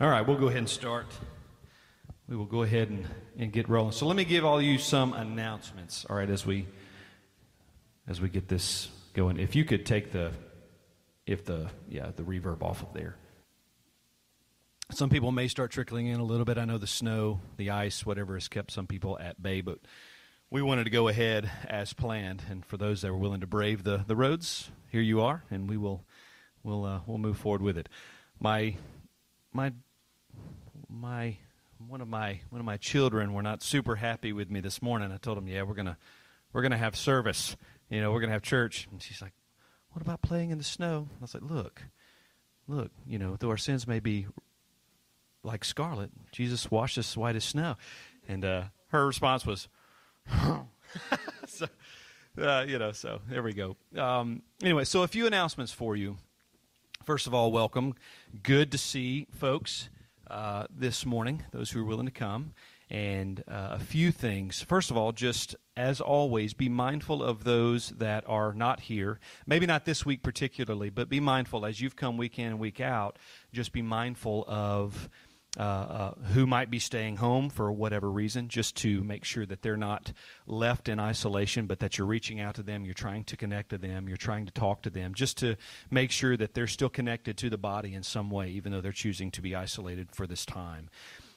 All right, we'll go ahead and start. We will go ahead and, and get rolling. So let me give all you some announcements, all right, as we as we get this going. If you could take the if the yeah, the reverb off of there. Some people may start trickling in a little bit. I know the snow, the ice, whatever has kept some people at bay, but we wanted to go ahead as planned. And for those that were willing to brave the, the roads, here you are, and we will we'll uh, we'll move forward with it. My my my one of my one of my children were not super happy with me this morning. I told them, "Yeah, we're gonna we're gonna have service. You know, we're gonna have church." And she's like, "What about playing in the snow?" I was like, "Look, look. You know, though our sins may be like scarlet, Jesus washed us white as snow." And uh, her response was, so, uh, you know, so there we go. Um, anyway, so a few announcements for you. First of all, welcome. Good to see folks uh, this morning, those who are willing to come. And uh, a few things. First of all, just as always, be mindful of those that are not here. Maybe not this week particularly, but be mindful as you've come week in and week out. Just be mindful of uh, uh, who might be staying home for whatever reason, just to make sure that they're not left in isolation, but that you're reaching out to them, you're trying to connect to them, you're trying to talk to them, just to make sure that they're still connected to the body in some way, even though they're choosing to be isolated for this time.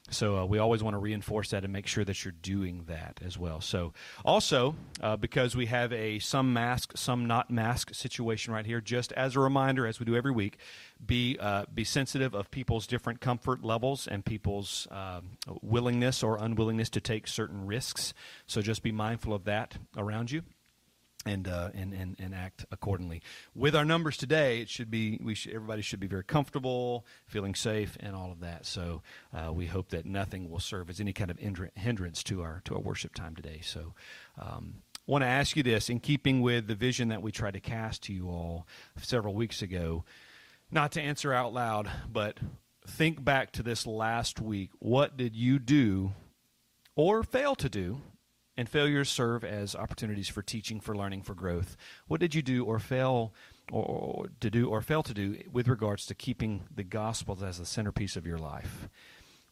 So uh, we always want to reinforce that and make sure that you're doing that as well. So also uh, because we have a some mask, some not mask situation right here, just as a reminder, as we do every week, be uh, be sensitive of people's different comfort levels and people's uh, willingness or unwillingness to take certain risks. So just be mindful of that around you and, uh, and, and, and act accordingly. With our numbers today, it should be we should, everybody should be very comfortable, feeling safe, and all of that. So uh, we hope that nothing will serve as any kind of hindrance to our to our worship time today. So. Um, want to ask you this in keeping with the vision that we tried to cast to you all several weeks ago not to answer out loud but think back to this last week what did you do or fail to do and failures serve as opportunities for teaching, for learning, for growth. What did you do or fail or, to do or fail to do with regards to keeping the gospel as the centerpiece of your life?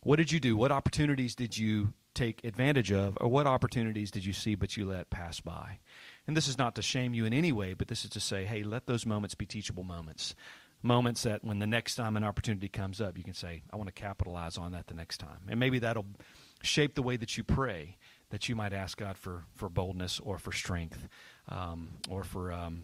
What did you do? What opportunities did you take advantage of, or what opportunities did you see but you let pass by? And this is not to shame you in any way, but this is to say, hey, let those moments be teachable moments. Moments that when the next time an opportunity comes up, you can say, I want to capitalize on that the next time. And maybe that'll shape the way that you pray that you might ask God for, for boldness or for strength um, or for um,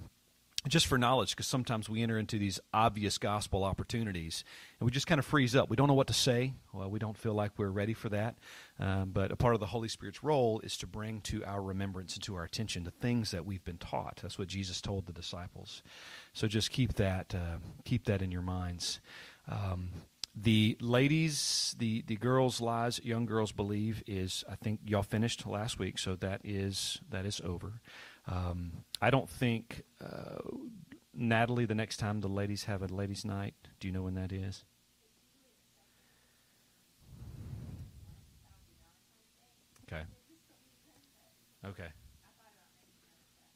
just for knowledge because sometimes we enter into these obvious gospel opportunities and we just kind of freeze up. We don't know what to say. Well, we don't feel like we're ready for that. Um, but a part of the Holy Spirit's role is to bring to our remembrance and to our attention the things that we've been taught. That's what Jesus told the disciples. So just keep that uh, keep that in your minds. Um, the ladies, the, the girls' lies, young girls believe is I think y'all finished last week, so that is that is over. Um, I don't think uh, Natalie. The next time the ladies have a ladies' night, do you know when that is? Okay. Okay.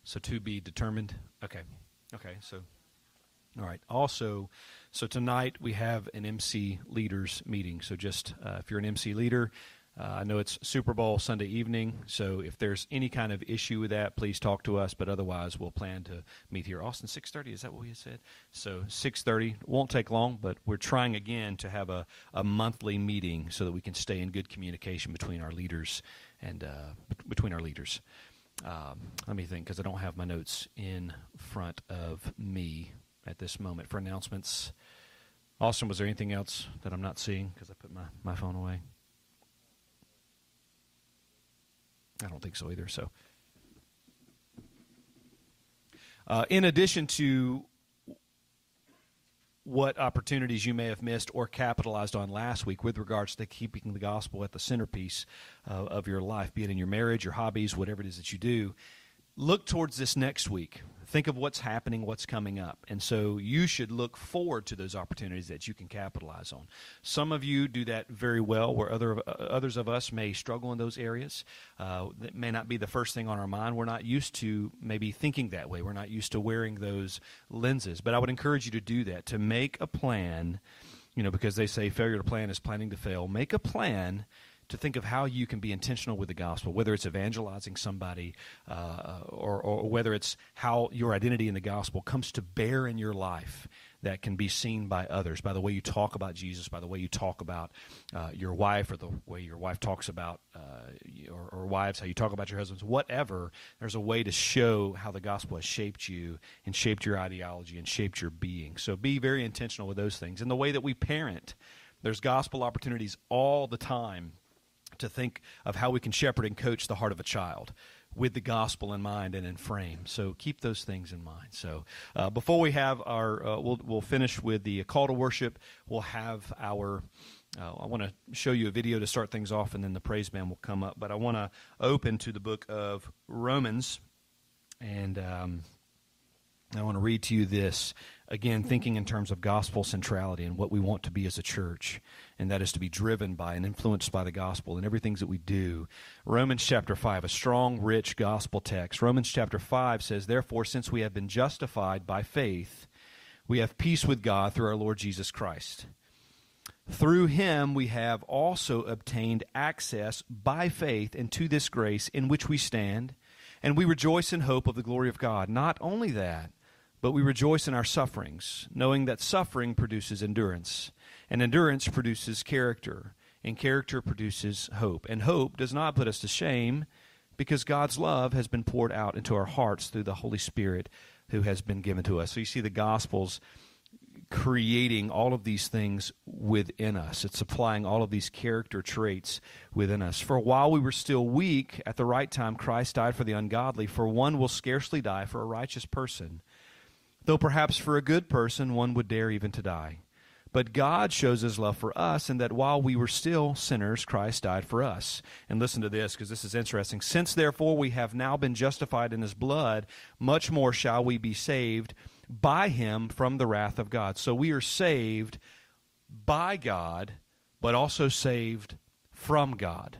So to be determined. Okay. Okay. So all right. Also, so tonight we have an MC leaders meeting. So just uh, if you're an MC leader, uh, I know it's Super Bowl Sunday evening, so if there's any kind of issue with that, please talk to us. But otherwise, we'll plan to meet here. Austin, six thirty. Is that what we said? So six thirty won't take long, but we're trying again to have a, a monthly meeting so that we can stay in good communication between our leaders and uh, between our leaders. Um, let me think because I don't have my notes in front of me at this moment for announcements. Austin, was there anything else that I'm not seeing because I put my, my phone away? I don't think so either. So, uh, in addition to what opportunities you may have missed or capitalized on last week with regards to keeping the gospel at the centerpiece uh, of your life, be it in your marriage, your hobbies, whatever it is that you do, look towards this next week. Think of what's happening, what's coming up. And so you should look forward to those opportunities that you can capitalize on. Some of you do that very well, where other, uh, others of us may struggle in those areas. Uh, that may not be the first thing on our mind. We're not used to maybe thinking that way. We're not used to wearing those lenses. But I would encourage you to do that, to make a plan you know, because they say failure to plan is planning to fail. Make a plan to think of how you can be intentional with the gospel, whether it's evangelizing somebody uh, or, or whether it's how your identity in the gospel comes to bear in your life that can be seen by others, by the way you talk about Jesus, by the way you talk about uh, your wife, or the way your wife talks about, uh, or, or, wives, how you talk about your husbands, whatever. There's a way to show how the gospel has shaped you and shaped your ideology and shaped your being. So be very intentional with those things. In the way that we parent, there's gospel opportunities all the time to think of how we can shepherd and coach the heart of a child with the gospel in mind and in frame. So keep those things in mind. So uh, before we have our, uh, we'll, we'll finish with the call to worship. We'll have our. Uh, I want to show you a video to start things off, and then the praise band will come up. But I want to open to the book of Romans, and um, I want to read to you this again, thinking in terms of gospel centrality and what we want to be as a church, and that is to be driven by and influenced by the gospel in everything that we do. Romans chapter 5, a strong, rich gospel text. Romans chapter 5 says, Therefore, since we have been justified by faith, we have peace with God through our Lord Jesus Christ. Through him we have also obtained access by faith into this grace in which we stand, and we rejoice in hope of the glory of God. Not only that, but we rejoice in our sufferings, knowing that suffering produces endurance, and endurance produces character, and character produces hope. And hope does not put us to shame, because God's love has been poured out into our hearts through the Holy Spirit who has been given to us. So you see the Gospels creating all of these things within us. It's applying all of these character traits within us. For while we were still weak, at the right time, Christ died for the ungodly. For one will scarcely die for a righteous person though perhaps for a good person one would dare even to die. But God shows his love for us in that while we were still sinners, Christ died for us. And listen to this, because this is interesting. Since therefore we have now been justified in his blood, much more shall we be saved by him from the wrath of God. So we are saved by God, but also saved from God.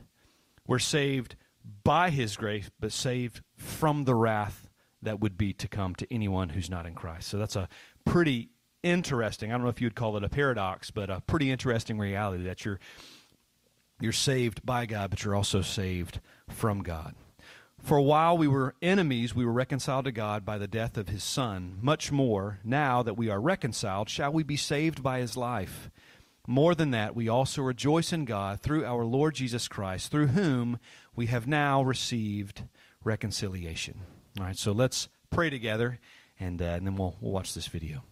We're saved by his grace, but saved from the wrath that would be to come to anyone who's not in Christ. So that's a pretty interesting, I don't know if you'd call it a paradox, but a pretty interesting reality that you're you're saved by God, but you're also saved from God. For while we were enemies, we were reconciled to God by the death of his Son. Much more, now that we are reconciled, shall we be saved by his life. More than that, we also rejoice in God through our Lord Jesus Christ, through whom we have now received reconciliation. All right, so let's pray together, and, uh, and then we'll, we'll watch this video.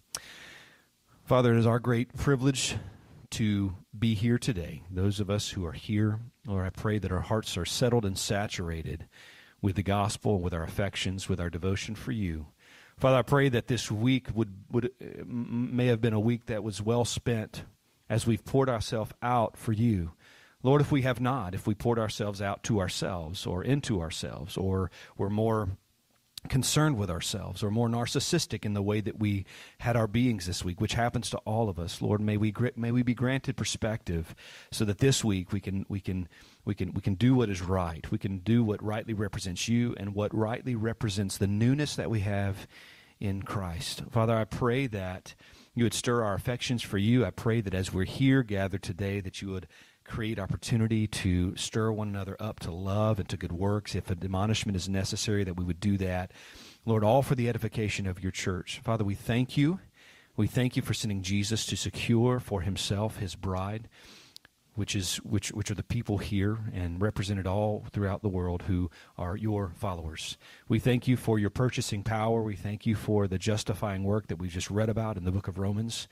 Father, it is our great privilege to be here today. Those of us who are here, Lord, I pray that our hearts are settled and saturated with the gospel, with our affections, with our devotion for you. Father, I pray that this week would, would uh, may have been a week that was well spent as we've poured ourselves out for you. Lord, if we have not, if we poured ourselves out to ourselves or into ourselves, or we're more concerned with ourselves or more narcissistic in the way that we had our beings this week which happens to all of us lord may we may we be granted perspective so that this week we can we can we can we can do what is right. We can do what rightly represents you and what rightly represents the newness that we have in Christ. Father i pray that you would stir our affections for you. I pray that as we're here gathered today that you would create opportunity to stir one another up to love and to good works. If admonishment is necessary, that we would do that. Lord, all for the edification of your church. Father, we thank you. We thank you for sending Jesus to secure for himself his bride, which is which which are the people here and represented all throughout the world who are your followers. We thank you for your purchasing power. We thank you for the justifying work that we've just read about in the book of Romans.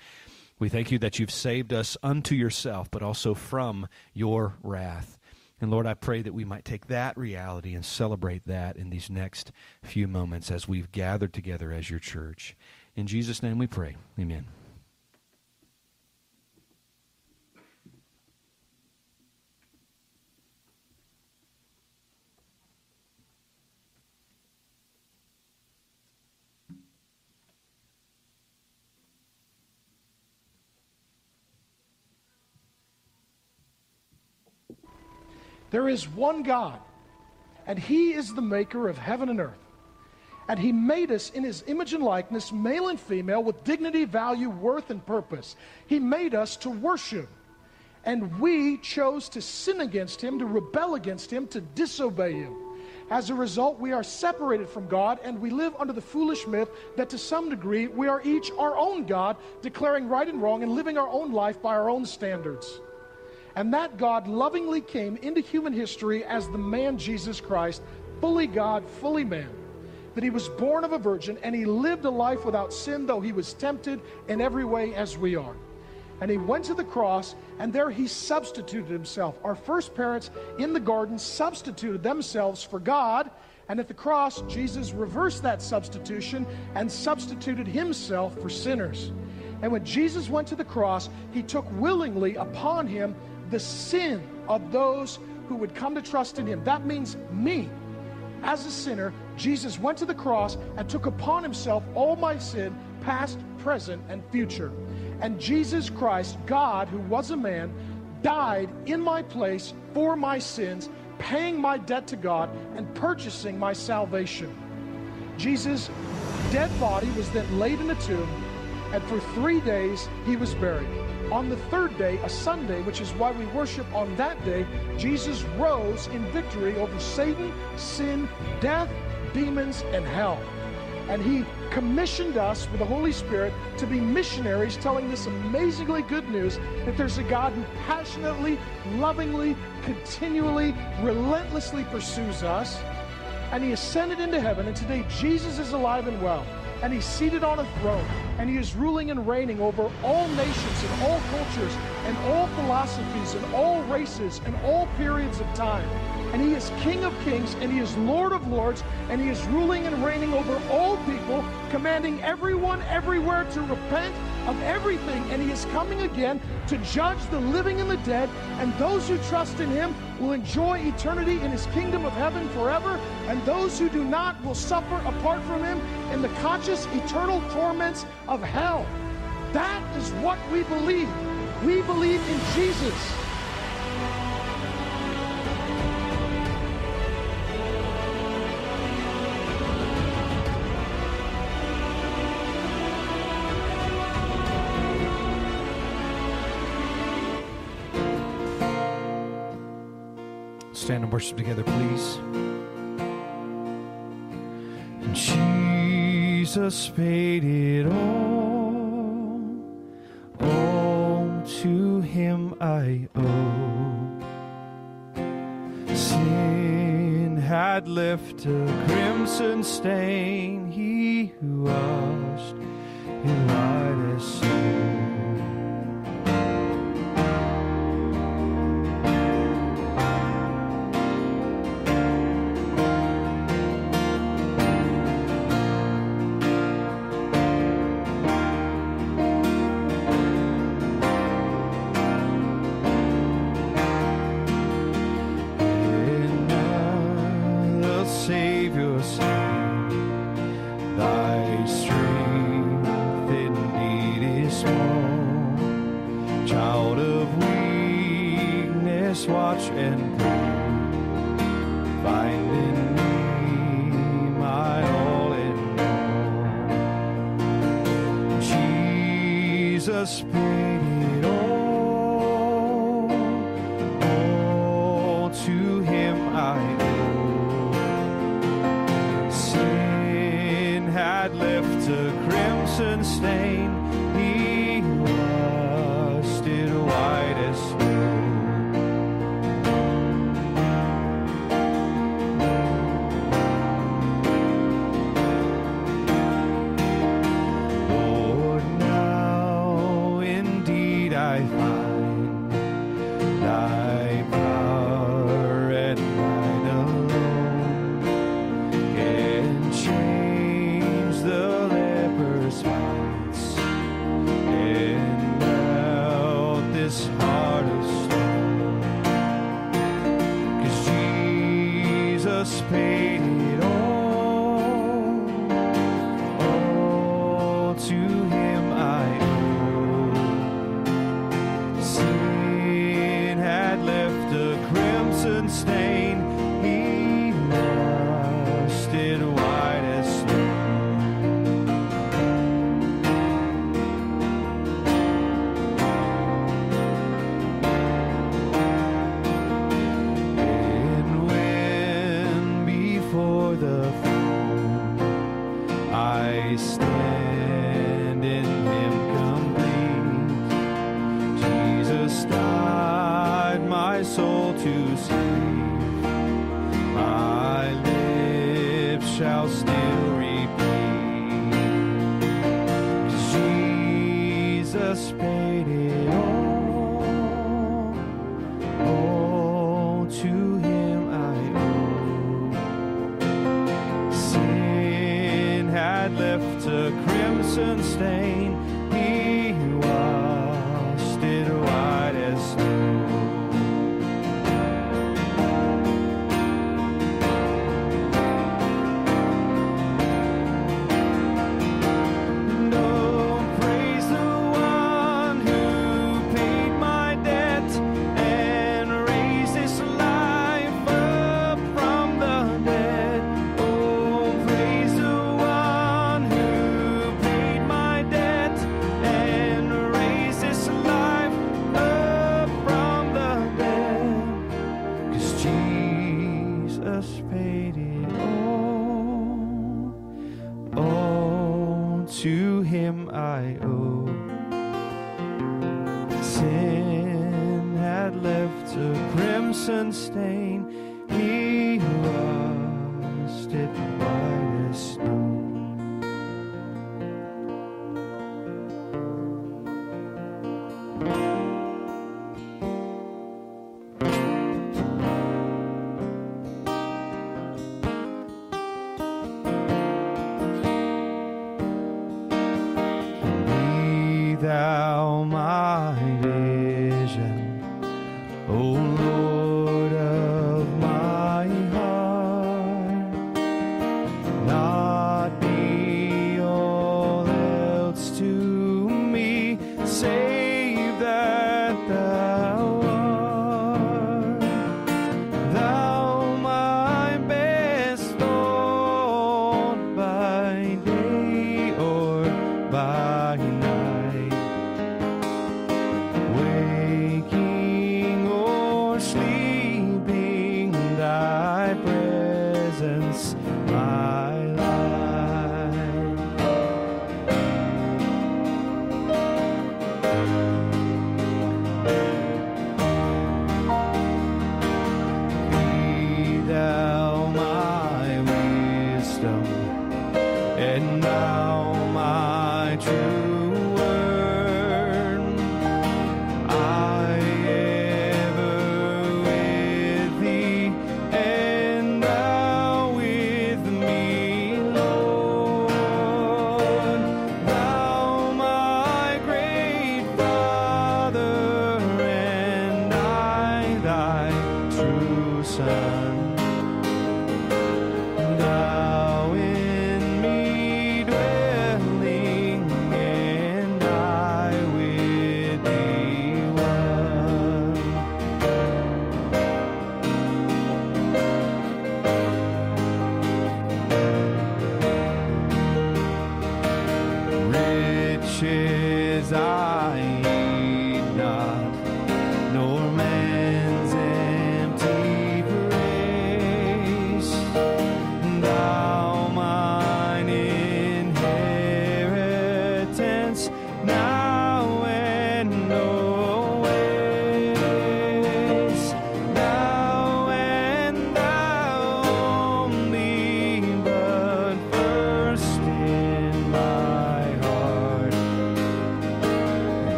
We thank you that you've saved us unto yourself, but also from your wrath. And Lord, I pray that we might take that reality and celebrate that in these next few moments as we've gathered together as your church. In Jesus' name we pray. Amen. There is one God, and He is the maker of heaven and earth. And he made us in his image and likeness, male and female, with dignity, value, worth, and purpose. He made us to worship. And we chose to sin against him, to rebel against him, to disobey him. As a result, we are separated from God and we live under the foolish myth that to some degree we are each our own God, declaring right and wrong and living our own life by our own standards. And that God lovingly came into human history as the man Jesus Christ, fully God, fully man. That he was born of a virgin and he lived a life without sin, though he was tempted in every way as we are and he went to the cross, and there he substituted himself. Our first parents in the garden substituted themselves for God, and at the cross, Jesus reversed that substitution and substituted himself for sinners. And when Jesus went to the cross, he took willingly upon him the sin of those who would come to trust in him. That means me. As a sinner, Jesus went to the cross and took upon himself all my sin, past, present, and future. And Jesus Christ, God, who was a man, died in my place for my sins, paying my debt to God and purchasing my salvation. Jesus' dead body was then laid in a tomb, and for three days he was buried. On the third day, a Sunday, which is why we worship on that day, Jesus rose in victory over Satan, sin, death, demons, and hell. And he commissioned us with the Holy Spirit to be missionaries telling this amazingly good news that there's a God who passionately, lovingly, continually, relentlessly pursues us. And he ascended into heaven, and today Jesus is alive and well. And he's seated on a throne, and he is ruling and reigning over all nations and all cultures and all philosophies and all races and all periods of time and he is King of kings, and he is Lord of lords, and he is ruling and reigning over all people, commanding everyone everywhere to repent of everything, and he is coming again to judge the living and the dead, and those who trust in him will enjoy eternity in his kingdom of heaven forever, and those who do not will suffer apart from him in the conscious eternal torments of hell. That is what we believe. We believe in Jesus. And worship together, please. And Jesus paid it all, all to him I owe. Sin had left a crimson stain, he who washed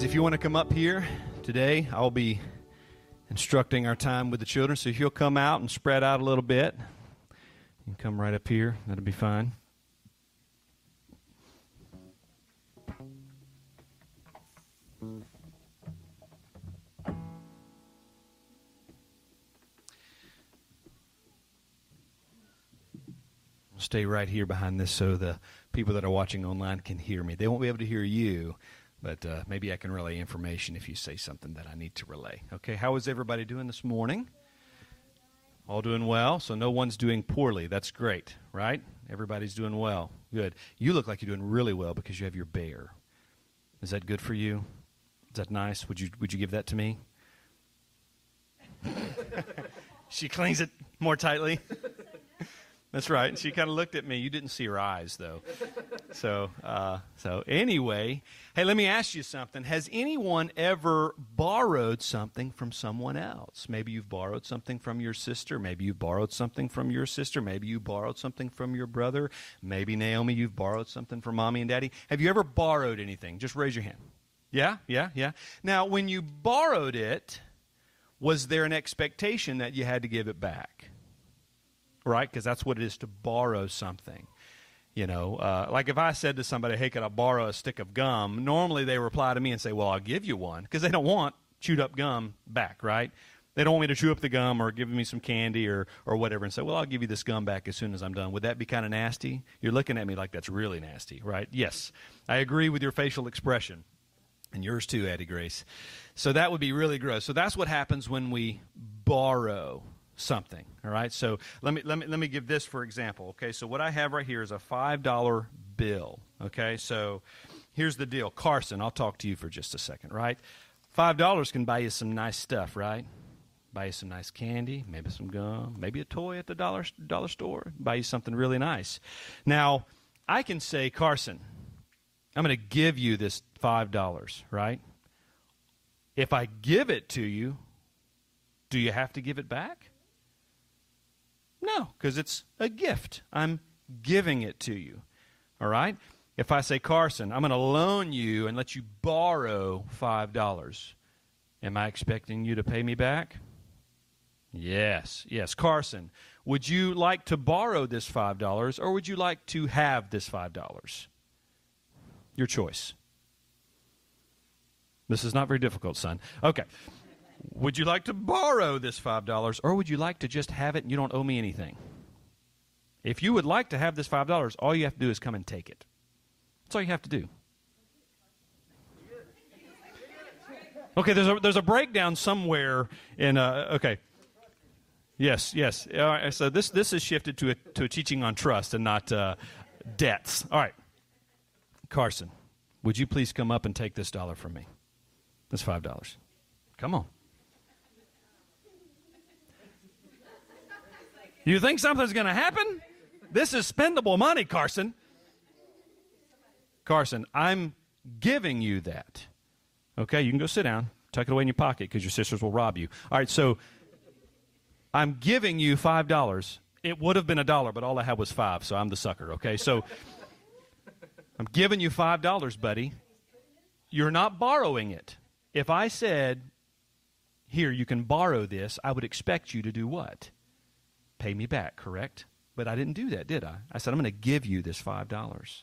Kids, if you want to come up here today, I'll be instructing our time with the children. So if you'll come out and spread out a little bit, you can come right up here. That'll be fine. Stay right here behind this so the people that are watching online can hear me. They won't be able to hear you, but uh, maybe I can relay information if you say something that I need to relay. Okay, how is everybody doing this morning? All doing well, so no one's doing poorly. That's great, right? Everybody's doing well. Good. You look like you're doing really well because you have your bear. Is that good for you? Is that nice? Would you would you give that to me? she clings it more tightly. That's right. And She kind of looked at me. You didn't see her eyes, though. So, uh, so anyway, hey, let me ask you something. Has anyone ever borrowed something from someone else? Maybe you've borrowed something from your sister. Maybe you borrowed something from your sister. Maybe you borrowed something from your brother. Maybe Naomi, you've borrowed something from mommy and daddy. Have you ever borrowed anything? Just raise your hand. Yeah, yeah, yeah. Now, when you borrowed it, was there an expectation that you had to give it back? Right? Because that's what it is to borrow something. You know, uh, like if I said to somebody, "Hey, could I borrow a stick of gum?" Normally they reply to me and say, "Well, I'll give you one," because they don't want chewed up gum back, right? They don't want me to chew up the gum or give me some candy or or whatever, and say, "Well, I'll give you this gum back as soon as I'm done." Would that be kind of nasty? You're looking at me like that's really nasty, right? Yes, I agree with your facial expression, and yours too, Addie Grace. So that would be really gross. So that's what happens when we borrow something. All right. So let me let me let me give this for example. Okay. So what I have right here is a five dollar bill. Okay. So here's the deal. Carson, I'll talk to you for just a second, right? $5 can buy you some nice stuff, right? Buy you some nice candy, maybe some gum, maybe a toy at the dollar, dollar store, buy you something really nice. Now, I can say, Carson, I'm going to give you this $5, right? If I give it to you, do you have to give it back? No, because it's a gift. I'm giving it to you. All right? If I say, Carson, I'm going to loan you and let you borrow $5, am I expecting you to pay me back? Yes, yes. Carson, would you like to borrow this $5 or would you like to have this $5? Your choice. This is not very difficult, son. Okay. Would you like to borrow this $5 or would you like to just have it and you don't owe me anything? If you would like to have this $5, all you have to do is come and take it. That's all you have to do. Okay, there's a, there's a breakdown somewhere in, uh, okay. Yes, yes. All right, so this, this is shifted to a, to a teaching on trust and not uh, debts. All right. Carson, would you please come up and take this dollar from me? That's $5. Come on. You think something's going to happen? This is spendable money, Carson. Carson, I'm giving you that. Okay, you can go sit down, tuck it away in your pocket because your sisters will rob you. All right, so I'm giving you $5. It would have been a dollar, but all I had was five, so I'm the sucker, okay? So I'm giving you $5, buddy. You're not borrowing it. If I said, here, you can borrow this, I would expect you to do what? Pay me back, correct? But I didn't do that, did I? I said, I'm going to give you this $5.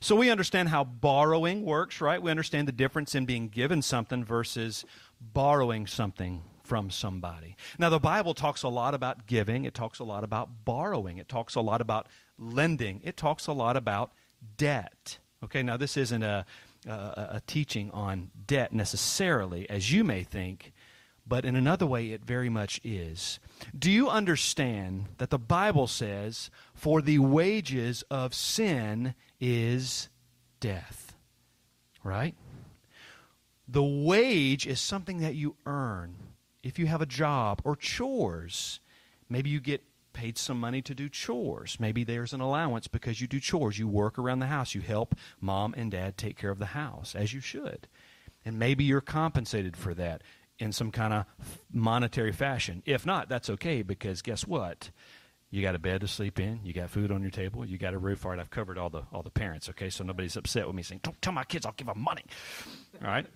So we understand how borrowing works, right? We understand the difference in being given something versus borrowing something from somebody. Now, the Bible talks a lot about giving, it talks a lot about borrowing, it talks a lot about lending, it talks a lot about debt. Okay, now this isn't a, a, a teaching on debt necessarily, as you may think, but in another way, it very much is. Do you understand that the Bible says, for the wages of sin is death? Right? The wage is something that you earn. If you have a job or chores, maybe you get paid some money to do chores. Maybe there's an allowance because you do chores. You work around the house. You help mom and dad take care of the house, as you should. And maybe you're compensated for that in some kind of monetary fashion. If not, that's okay because guess what? You got a bed to sleep in. You got food on your table. You got a roof. All right, I've covered all the all the parents. Okay, so nobody's upset with me saying, "Don't tell my kids I'll give them money." All right.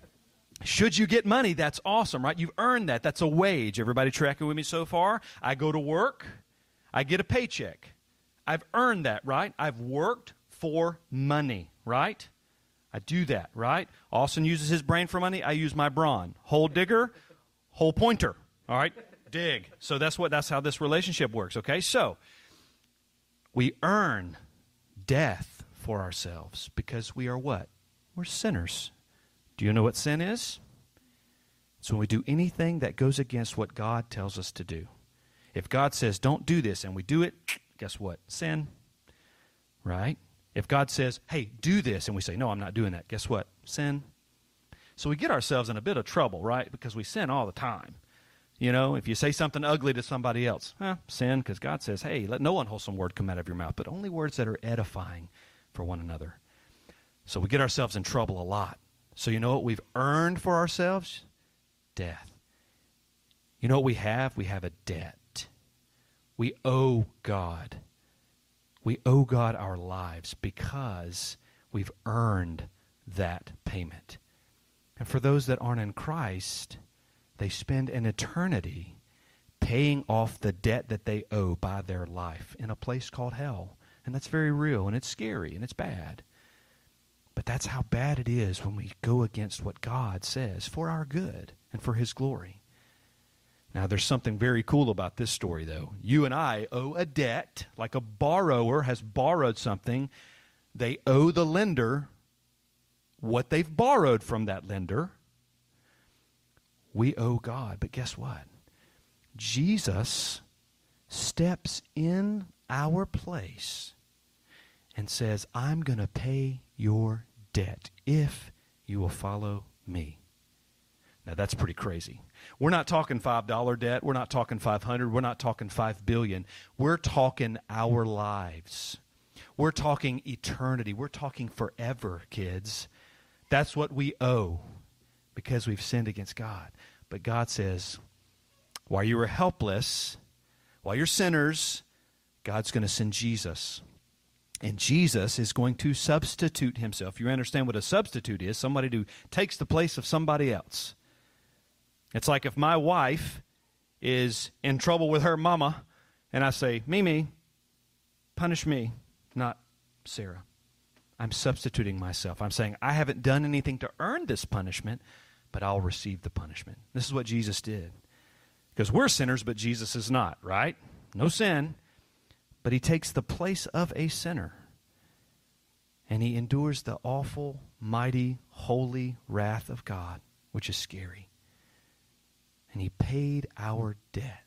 Should you get money, that's awesome, right? You've earned that. That's a wage. Everybody tracking with me so far? I go to work. I get a paycheck. I've earned that, right? I've worked for money, right? I do that, right? Austin uses his brain for money. I use my brawn. Hole digger, hole pointer. All right? Dig. So that's what that's how this relationship works, okay? So we earn death for ourselves because we are what? We're sinners. Do you know what sin is? It's when we do anything that goes against what God tells us to do. If God says, don't do this, and we do it, guess what? Sin. Right? If God says, hey, do this, and we say, no, I'm not doing that, guess what? Sin. So we get ourselves in a bit of trouble, right? Because we sin all the time. You know, if you say something ugly to somebody else, huh, sin, because God says, hey, let no unwholesome word come out of your mouth, but only words that are edifying for one another. So we get ourselves in trouble a lot. So you know what we've earned for ourselves? Death. You know what we have? We have a debt. We owe God we owe God our lives because we've earned that payment. And for those that aren't in Christ, they spend an eternity paying off the debt that they owe by their life in a place called hell. And that's very real, and it's scary, and it's bad. But that's how bad it is when we go against what God says for our good and for His glory. Now, there's something very cool about this story, though. You and I owe a debt, like a borrower has borrowed something. They owe the lender what they've borrowed from that lender. We owe God. But guess what? Jesus steps in our place and says, I'm going to pay your debt if you will follow me. Now that's pretty crazy. We're not talking $5 debt, we're not talking 500, we're not talking 5 billion. We're talking our lives. We're talking eternity. We're talking forever, kids. That's what we owe because we've sinned against God. But God says, while you were helpless, while you're sinners, God's going to send Jesus. And Jesus is going to substitute himself. You understand what a substitute is? Somebody who takes the place of somebody else. It's like if my wife is in trouble with her mama, and I say, Mimi, punish me, not Sarah. I'm substituting myself. I'm saying, I haven't done anything to earn this punishment, but I'll receive the punishment. This is what Jesus did. Because we're sinners, but Jesus is not, right? No sin. But he takes the place of a sinner. And he endures the awful, mighty, holy wrath of God, which is scary. And he paid our debt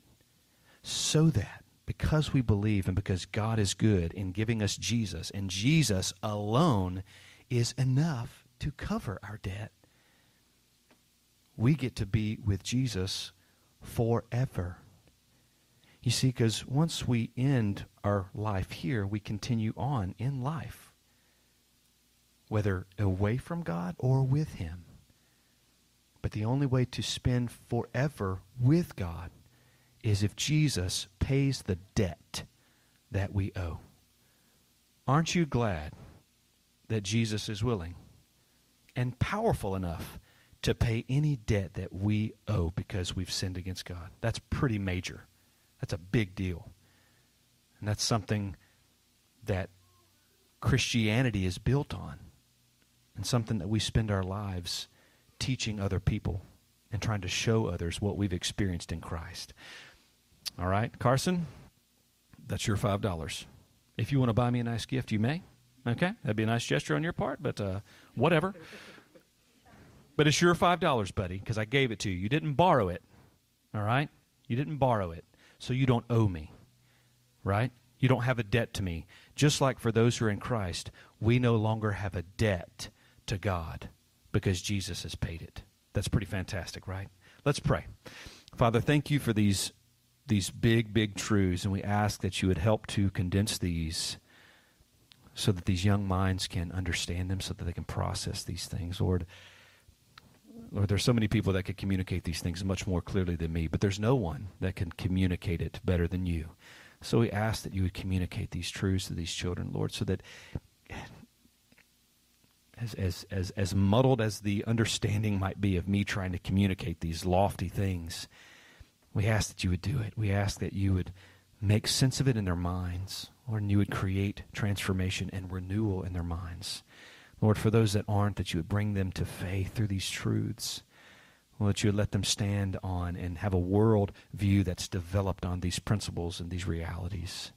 so that because we believe and because God is good in giving us Jesus, and Jesus alone is enough to cover our debt, we get to be with Jesus forever. You see, because once we end our life here, we continue on in life, whether away from God or with Him. But the only way to spend forever with God is if Jesus pays the debt that we owe. Aren't you glad that Jesus is willing and powerful enough to pay any debt that we owe because we've sinned against God? That's pretty major. That's a big deal. And that's something that Christianity is built on, and something that we spend our lives teaching other people and trying to show others what we've experienced in Christ. All right, Carson, that's your $5. If you want to buy me a nice gift, you may. Okay, that'd be a nice gesture on your part, but uh, whatever. But it's your $5, buddy, because I gave it to you. You didn't borrow it. All right? You didn't borrow it. So you don't owe me. Right? You don't have a debt to me. Just like for those who are in Christ, we no longer have a debt to God because Jesus has paid it. That's pretty fantastic, right? Let's pray. Father, thank you for these these big, big truths, and we ask that you would help to condense these so that these young minds can understand them, so that they can process these things. Lord, Lord, there's so many people that could communicate these things much more clearly than me, but there's no one that can communicate it better than you. So we ask that you would communicate these truths to these children, Lord, so that as, as, as, as muddled as the understanding might be of me trying to communicate these lofty things, we ask that you would do it. We ask that you would make sense of it in their minds, Lord, and you would create transformation and renewal in their minds. Lord, for those that aren't, that you would bring them to faith through these truths. Lord, that you would let them stand on and have a world view that's developed on these principles and these realities.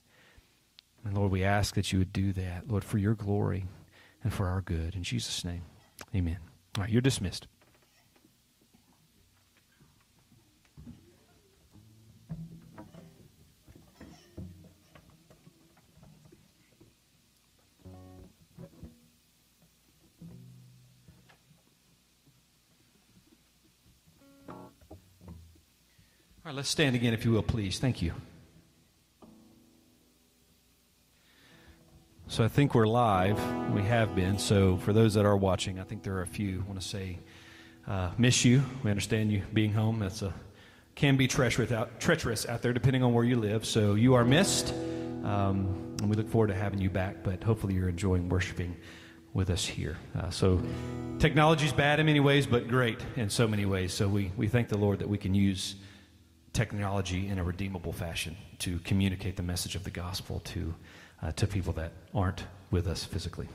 And Lord, we ask that you would do that, Lord, for your glory and for our good. In Jesus' name, amen. All right, you're dismissed. All right, let's stand again, if you will, please. Thank you. So I think we're live. We have been. So for those that are watching, I think there are a few. I want to say, uh, miss you. We understand you being home. That's a can be treacherous out, treacherous out there, depending on where you live. So you are missed, um, and we look forward to having you back. But hopefully, you're enjoying worshiping with us here. Uh, so technology's bad in many ways, but great in so many ways. So we we thank the Lord that we can use technology in a redeemable fashion to communicate the message of the gospel to Uh, to people that aren't with us physically.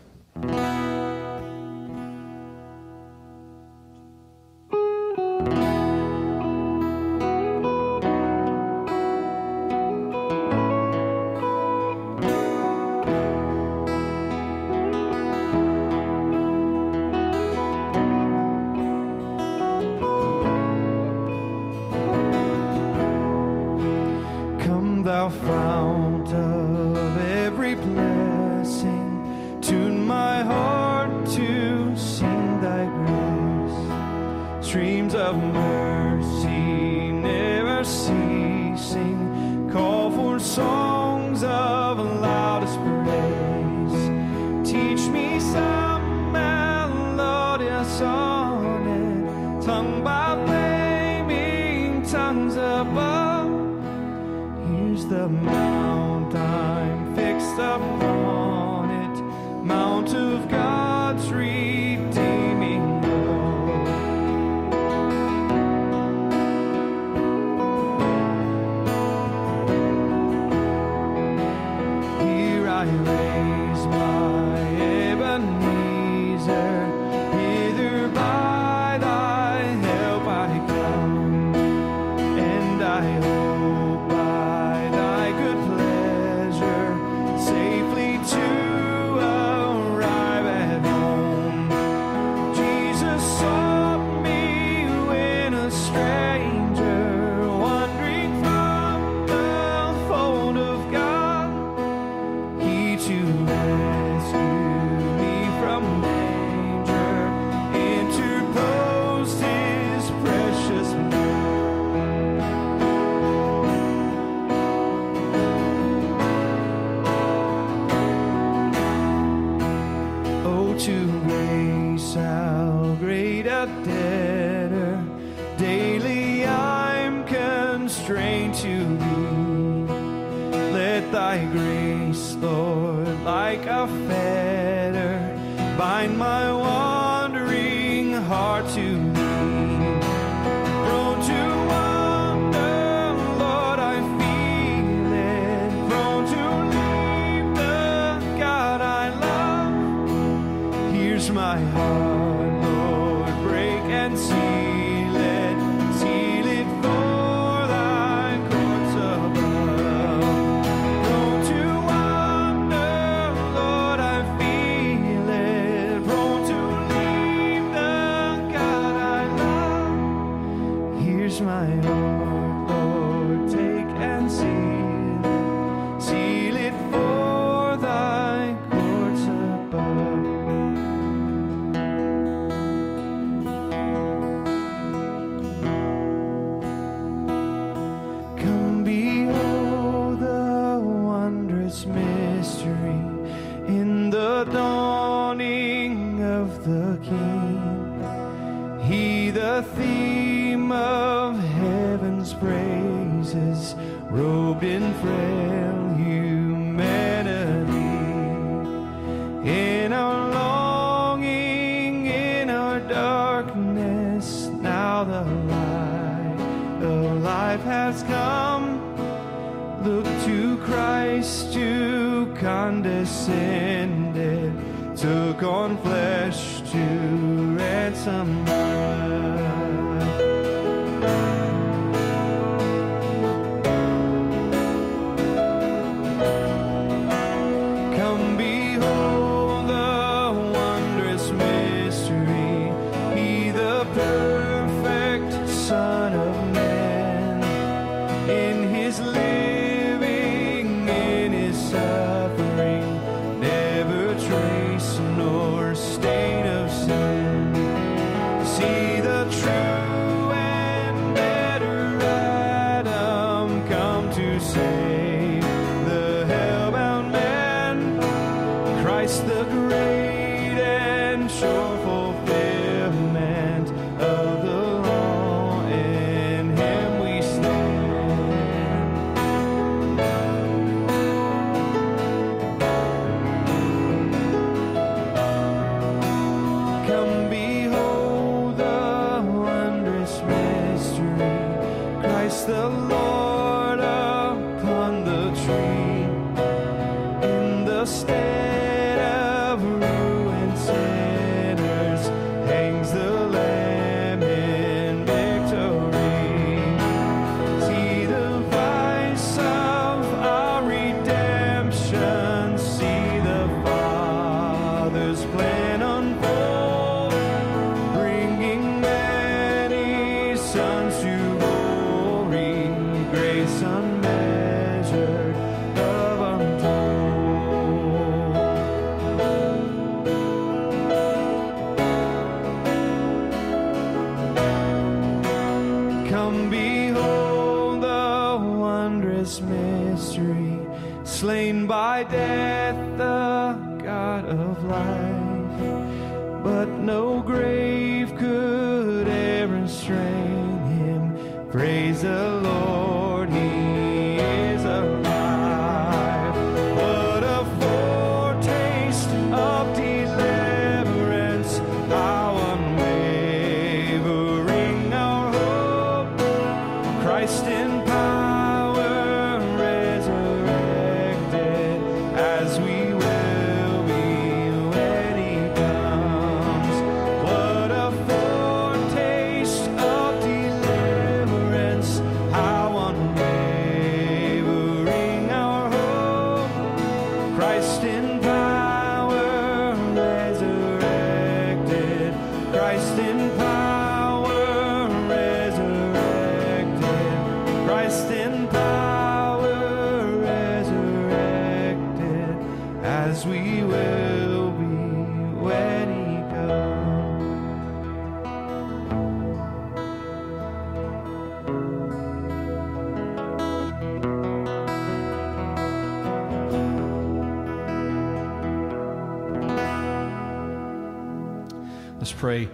Pray.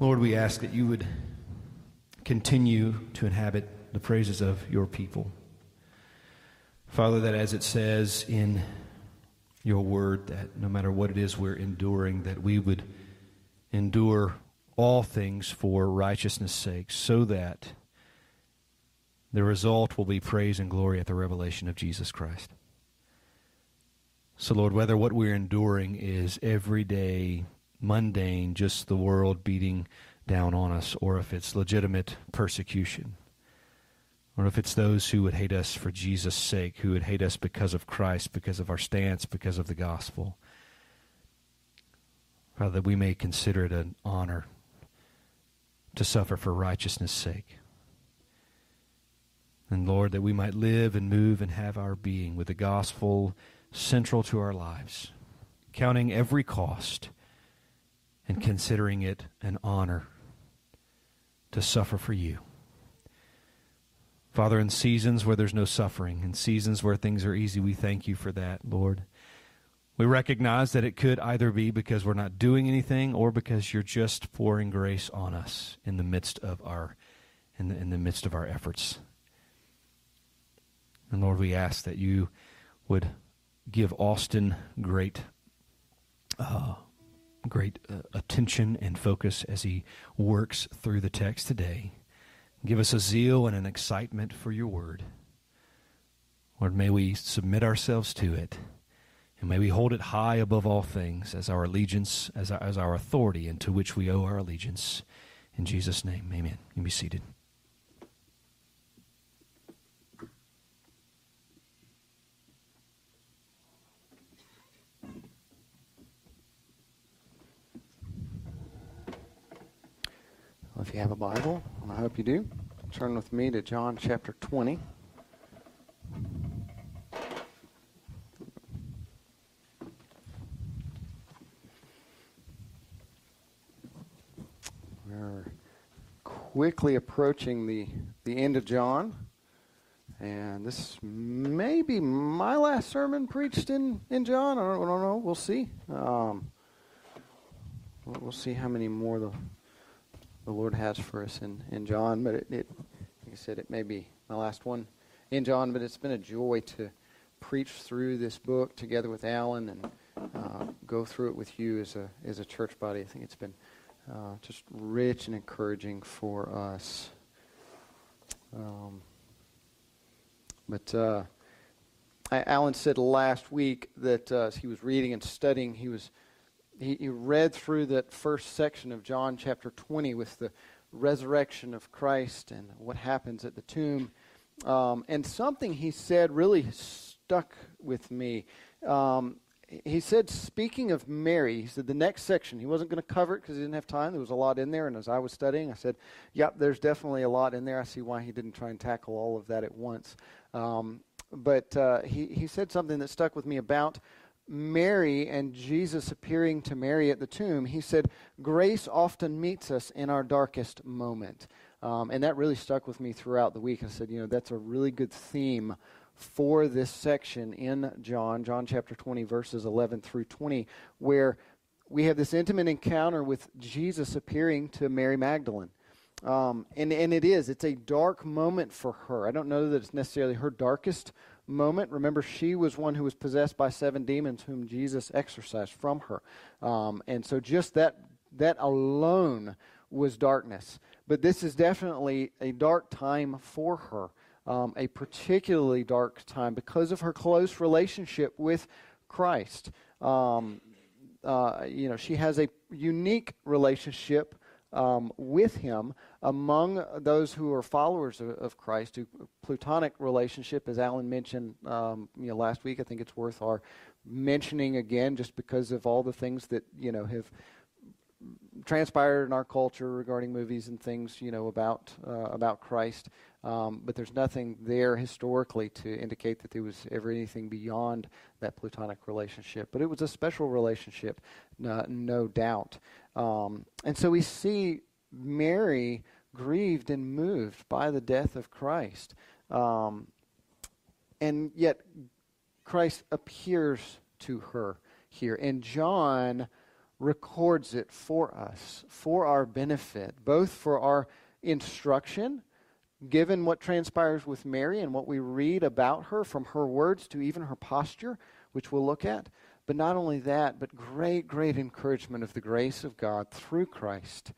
Lord, we ask that you would continue to inhabit the praises of your people. Father, that as it says in your word, that no matter what it is we're enduring, that we would endure all things for righteousness' sake, so that the result will be praise and glory at the revelation of Jesus Christ. So, Lord, whether what we're enduring is everyday, mundane, just the world beating down on us, or if it's legitimate persecution, or if it's those who would hate us for Jesus' sake, who would hate us because of Christ, because of our stance, because of the gospel, Father, that we may consider it an honor to suffer for righteousness' sake. And Lord, that we might live and move and have our being with the gospel central to our lives, counting every cost and considering it an honor to suffer for you. Father, in seasons where there's no suffering, in seasons where things are easy, we thank you for that, Lord. We recognize that it could either be because we're not doing anything or because you're just pouring grace on us in the midst of our in the, in the midst of our efforts. And Lord, we ask that you would give Austin great uh, great uh, attention and focus as he works through the text today. Give us a zeal and an excitement for your word. Lord, may we submit ourselves to it. And may we hold it high above all things as our allegiance, as our, as our authority, and to which we owe our allegiance. In Jesus' name, amen. You be seated. Well, if you have a Bible, and I hope you do, turn with me to John chapter 20. We're quickly approaching the, the end of John. And this may be my last sermon preached in, in John. I don't, I don't know. We'll see. Um, we'll we'll see how many more the, the Lord has for us in, in John. But it, it, like I said, it may be my last one in John, but it's been a joy to preach through this book together with Alan and uh, go through it with you as a, as a church body. I think it's been uh, just rich and encouraging for us. Um, but uh, Alan said last week that uh, as he was reading and studying, he was he, he read through that first section of John chapter 20 with the resurrection of Christ and what happens at the tomb. Um, and something he said really stuck with me. Um, he said, speaking of Mary, he said the next section, he wasn't going to cover it because he didn't have time. There was a lot in there. And as I was studying, I said, yep, there's definitely a lot in there. I see why he didn't try and tackle all of that at once. Um, but uh, he, he said something that stuck with me about Mary and Jesus appearing to Mary at the tomb. He said, Grace often meets us in our darkest moment. Um, and that really stuck with me throughout the week. I said, you know, that's a really good theme for this section in John, John chapter 20, verses 11 through 20, where we have this intimate encounter with Jesus appearing to Mary Magdalene. Um, and, and it is, it's a dark moment for her. I don't know that it's necessarily her darkest moment. Remember, she was one who was possessed by seven demons whom Jesus exorcised from her. Um, and so just that, that alone was darkness. But this is definitely a dark time for her, um, a particularly dark time because of her close relationship with Christ. Um, uh, you know, she has a unique relationship um, with him among those who are followers of, of Christ. Who, Platonic relationship, as Alan mentioned, um, you know, last week. I think it's worth our mentioning again, just because of all the things that you know have transpired in our culture regarding movies and things, you know, about uh, about Christ. Um, but there's nothing there historically to indicate that there was ever anything beyond that platonic relationship. But it was a special relationship, no, no doubt. Um, and so we see Mary grieved and moved by the death of Christ. Um, and yet, Christ appears to her here. And John records it for us, for our benefit, both for our instruction, given what transpires with Mary and what we read about her, from her words to even her posture, which we'll look at. But not only that, but great, great encouragement of the grace of God through Christ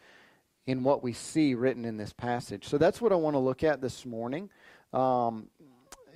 in what we see written in this passage. So that's what I want to look at this morning. Um,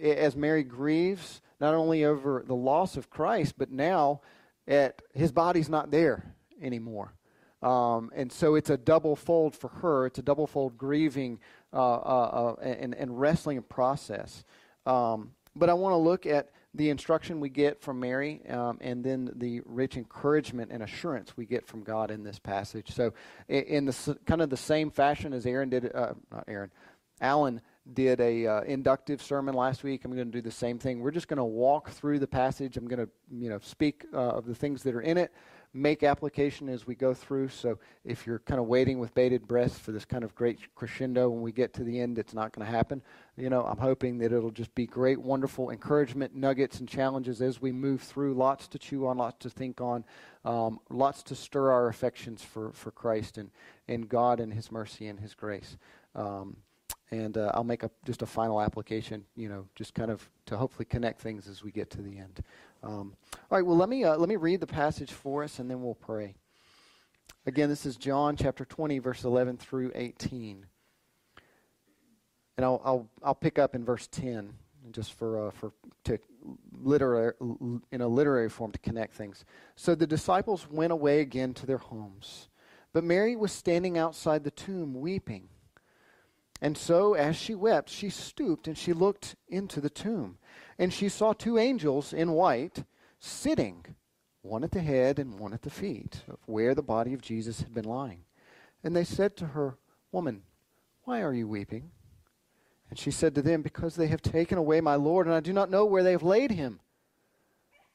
as Mary grieves not only over the loss of Christ, but now at his body's not there anymore. Um, and so it's a double fold for her. It's a double fold grieving and, and wrestling process. Um, but I want to look at the instruction we get from Mary um, and then the rich encouragement and assurance we get from God in this passage. So, in, in the kind of the same fashion as Aaron did, uh, not Aaron, Alan did a uh, inductive sermon last week. I'm going to do the same thing. We're just going to walk through the passage. I'm going to, you know, speak uh, of the things that are in it make application as we go through. So if you're kind of waiting with bated breath for this kind of great crescendo when we get to the end, it's not going to happen. You know, I'm hoping that it'll just be great, wonderful encouragement, nuggets, and challenges as we move through. Lots to chew on, lots to think on, um, lots to stir our affections for, for Christ and, and God and His mercy and His grace. Um, and uh, I'll make a, just a final application, you know, just kind of to hopefully connect things as we get to the end. Um, all right, well, let me, uh, let me read the passage for us and then we'll pray. Again, this is John chapter 20, verse 11 through 18. And I'll, I'll, I'll pick up in verse 10 just for, uh, for to literary, in a literary form to connect things. So the disciples went away again to their homes. But Mary was standing outside the tomb weeping. And so, as she wept, she stooped and she looked into the tomb and she saw two angels in white sitting, one at the head and one at the feet, of where the body of Jesus had been lying. And they said to her, Woman, why are you weeping? And she said to them, Because they have taken away my Lord, and I do not know where they have laid him.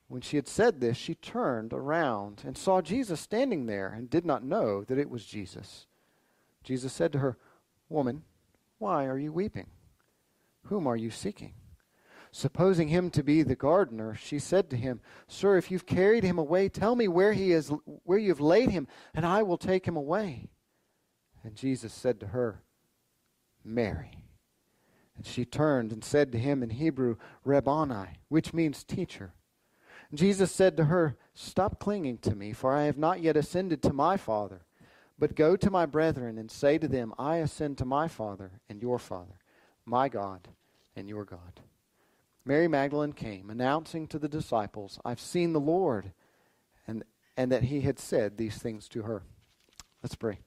When she had said this, she turned around and saw Jesus standing there, and did not know that it was Jesus. Jesus said to her, Woman, why are you weeping? Whom are you seeking? Supposing him to be the gardener, she said to him, Sir, if you've carried him away, tell me where he is where you have laid him, and I will take him away. And Jesus said to her, Mary. And she turned and said to him in Hebrew, Rabboni, which means teacher. And Jesus said to her, Stop clinging to me, for I have not yet ascended to my Father. But go to my brethren and say to them, I ascend to my Father and your Father, my God and your God. Mary Magdalene came, announcing to the disciples, I've seen the Lord, and, and that he had said these things to her. Let's pray.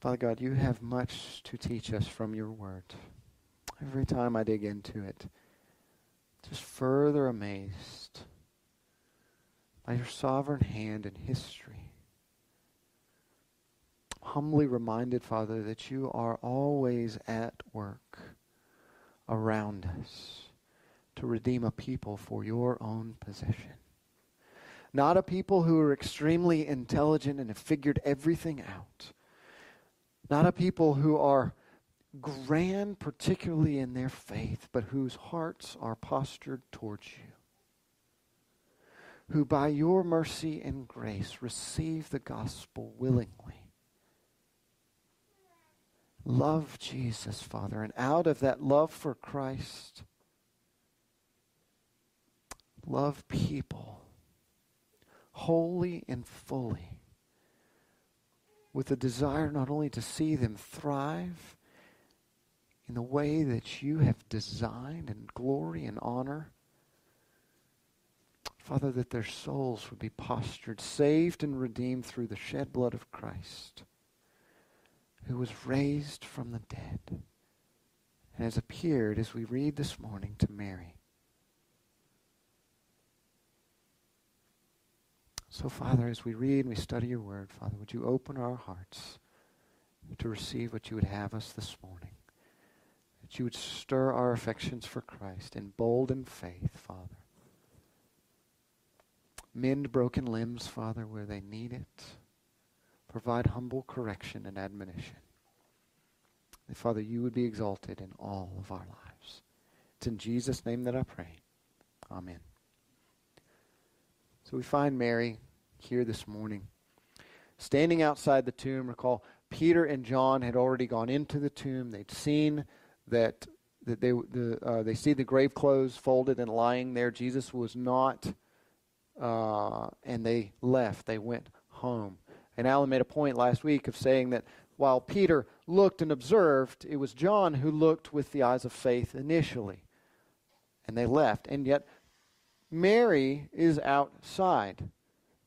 Father God, you have much to teach us from your word. Every time I dig into it, just further amazed by your sovereign hand in history. Humbly reminded, Father, that you are always at work around us to redeem a people for your own possession. Not a people who are extremely intelligent and have figured everything out. Not a people who are grand, particularly in their faith, but whose hearts are postured towards you. Who by your mercy and grace receive the gospel willingly. Love Jesus, Father, and out of that love for Christ, love people wholly and fully with a desire not only to see them thrive in the way that you have designed and glory and honor, Father, that their souls would be postured, saved and redeemed through the shed blood of Christ, who was raised from the dead and has appeared, as we read this morning, to Mary. So, Father, as we read and we study your word, Father, would you open our hearts to receive what you would have us this morning? That you would stir our affections for Christ in bold and faith, Father. Mend broken limbs, Father, where they need it. Provide humble correction and admonition. That, Father, you would be exalted in all of our lives. It's in Jesus' name that I pray. Amen. So we find Mary here this morning. Standing outside the tomb, recall Peter and John had already gone into the tomb. They'd seen that, that they, the, uh, they see the grave clothes folded and lying there. Jesus was not, uh, and they left. They went home. And Alan made a point last week of saying that while Peter looked and observed, it was John who looked with the eyes of faith initially. And they left. And yet, Mary is outside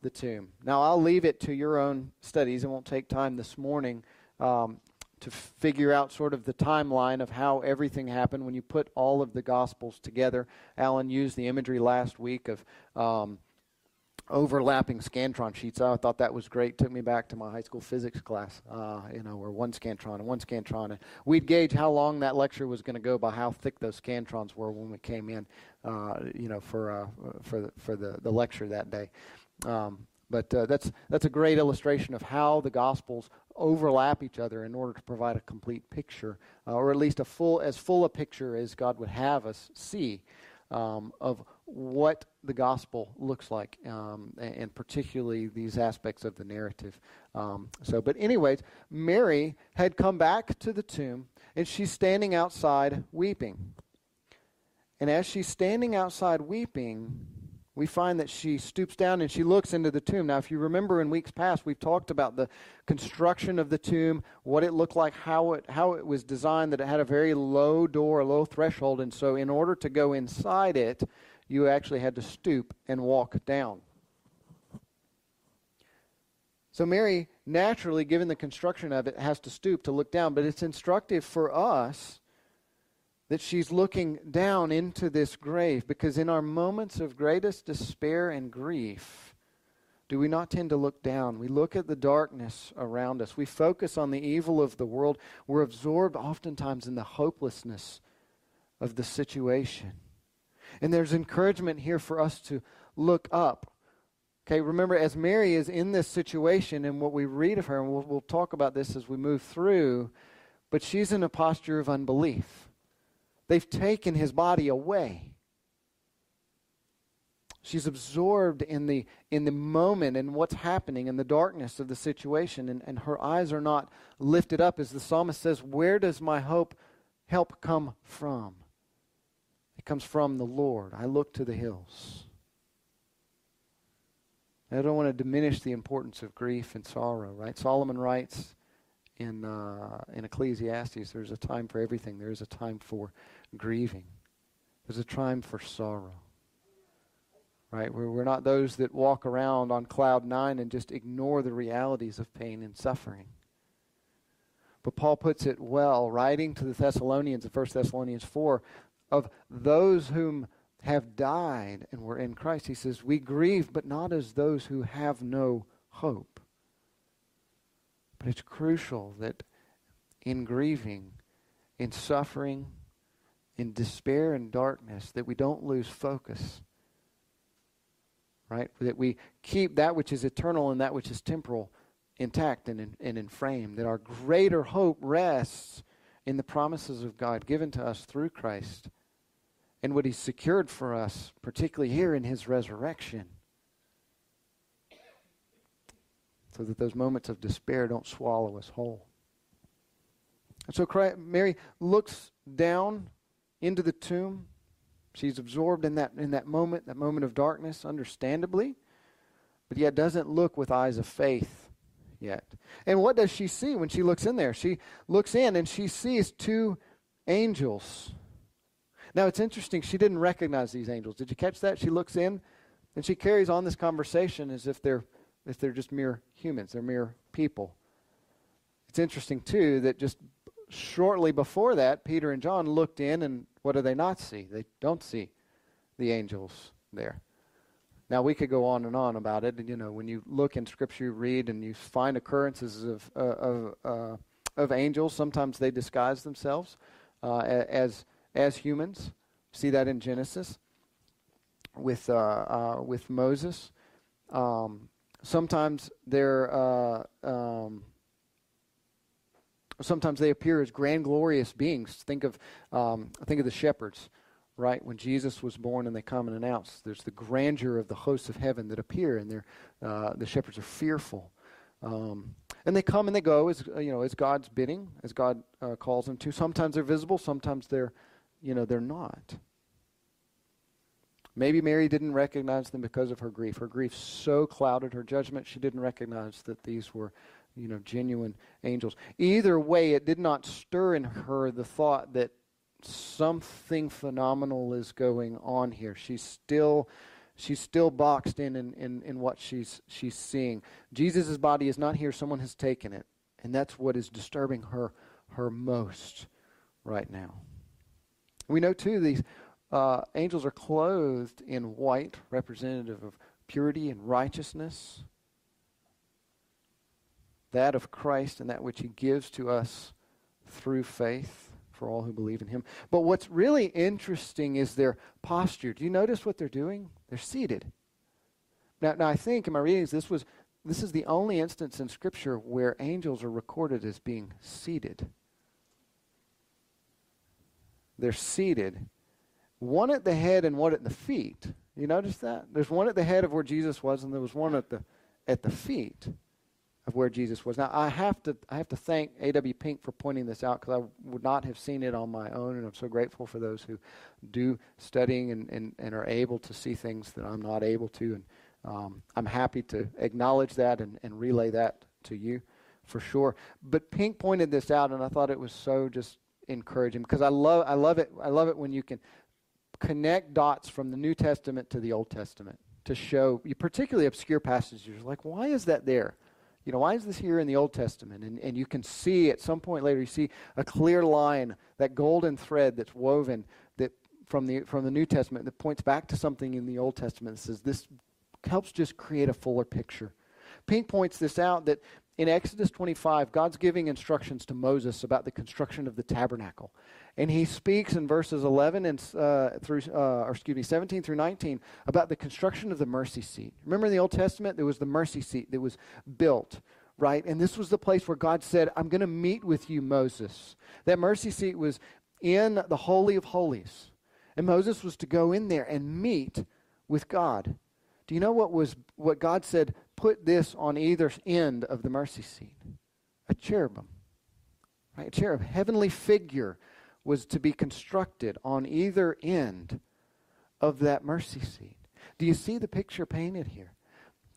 the tomb. Now, I'll leave it to your own studies. It won't take time this morning um, to figure out sort of the timeline of how everything happened when you put all of the Gospels together. Alan used the imagery last week of. Um, overlapping scantron sheets. I thought that was great. Took me back to my high school physics class, uh, you know, where one scantron and one scantron. And we'd gauge how long that lecture was going to go by how thick those scantrons were when we came in, uh, you know, for, uh, for, the, for the, the lecture that day. Um, but uh, that's, that's a great illustration of how the Gospels overlap each other in order to provide a complete picture, uh, or at least a full, as full a picture as God would have us see um, of what the gospel looks like, um, and, particularly these aspects of the narrative. Um, so, but anyways, Mary had come back to the tomb, and she's standing outside weeping. And as she's standing outside weeping, we find that she stoops down and she looks into the tomb. Now, if you remember in weeks past, we've talked about the construction of the tomb, what it looked like, how it, how it was designed, that it had a very low door, a low threshold. And so, in order to go inside it, you actually had to stoop and walk down. So, Mary, naturally, given the construction of it, has to stoop to look down. But it's instructive for us that she's looking down into this grave because in our moments of greatest despair and grief, do we not tend to look down? We look at the darkness around us. We focus on the evil of the world. We're absorbed oftentimes in the hopelessness of the situation. And there's encouragement here for us to look up. Okay, remember, as Mary is in this situation, and what we read of her, and we'll, we'll talk about this as we move through, but she's in a posture of unbelief. They've taken his body away. She's absorbed in the, in the moment and what's happening in the darkness of the situation, and, and her eyes are not lifted up. As the psalmist says, Where does my hope help come from? Comes from the Lord. I look to the hills. I don't want to diminish the importance of grief and sorrow, right? Solomon writes in, uh, in Ecclesiastes there's a time for everything, there is a time for grieving. There's a time for sorrow. Right? We're, we're not those that walk around on cloud nine and just ignore the realities of pain and suffering. But Paul puts it well, writing to the Thessalonians in 1 Thessalonians 4, of those whom have died and were in Christ. He says, We grieve, but not as those who have no hope. But it's crucial that in grieving, in suffering, in despair and darkness that we don't lose focus. Right? That we keep that which is eternal and that which is temporal intact and in, and in frame. That our greater hope rests in the promises of God given to us through Christ and what He's secured for us, particularly here in His resurrection, so that those moments of despair don't swallow us whole. And so Christ, Mary looks down into the tomb. She's absorbed in that, in that moment, that moment of darkness, understandably, but yet doesn't look with eyes of faith yet. And what does she see when she looks in there? She looks in and she sees two angels. Now it's interesting, she didn't recognize these angels. Did you catch that? She looks in and she carries on this conversation as if they're if they're just mere humans, they're mere people. It's interesting too that just shortly before that, Peter and John looked in and what do they not see? They don't see the angels there. Now we could go on and on about it. You know, when you look in Scripture, you read and you find occurrences of uh, of uh, of angels. Sometimes they disguise themselves uh, as as humans. See that in Genesis with uh, uh, with Moses. Um, sometimes they're uh, um, sometimes they appear as grand, glorious beings. Think of um, think of the shepherds right? When Jesus was born and they come and announce, there's the grandeur of the hosts of heaven that appear, and they're, uh, the shepherds are fearful. Um, and they come and they go as you know as God's bidding, as God uh, calls them to. Sometimes they're visible, sometimes they're, you know, they're not. Maybe Mary didn't recognize them because of her grief. Her grief so clouded her judgment, she didn't recognize that these were, you know, genuine angels. Either way, it did not stir in her the thought that something phenomenal is going on here. She's still she's still boxed in in, in, in what she's she's seeing. Jesus' body is not here, someone has taken it. And that's what is disturbing her her most right now. We know too these uh, angels are clothed in white, representative of purity and righteousness. That of Christ and that which he gives to us through faith for all who believe in him. But what's really interesting is their posture. Do you notice what they're doing? They're seated. Now, now I think in my readings, this was this is the only instance in Scripture where angels are recorded as being seated. They're seated, one at the head and one at the feet. You notice that? There's one at the head of where Jesus was, and there was one at the at the feet of where Jesus was. Now, I have to, I have to thank A.W. Pink for pointing this out because I would not have seen it on my own, and I'm so grateful for those who do studying and, and, and are able to see things that I'm not able to. And um, I'm happy to acknowledge that and, and relay that to you for sure. But Pink pointed this out, and I thought it was so just encouraging because I love, I love it. I love it when you can connect dots from the New Testament to the Old Testament to show, you particularly obscure passages. Like, why is that there? you know, why is this here in the Old Testament? And, and you can see at some point later, you see a clear line, that golden thread that's woven that from the, from the New Testament that points back to something in the Old Testament that says this helps just create a fuller picture. Pink points this out that in Exodus 25, God's giving instructions to Moses about the construction of the tabernacle. And he speaks in verses 11 and uh, through, uh, or excuse me, 17 through 19 about the construction of the mercy seat. Remember in the Old Testament, there was the mercy seat that was built, right? And this was the place where God said, I'm going to meet with you, Moses. That mercy seat was in the Holy of Holies. And Moses was to go in there and meet with God. Do you know what was what God said? Put this on either end of the mercy seat. A cherubim. Right? A cherub, heavenly figure was to be constructed on either end of that mercy seat. Do you see the picture painted here?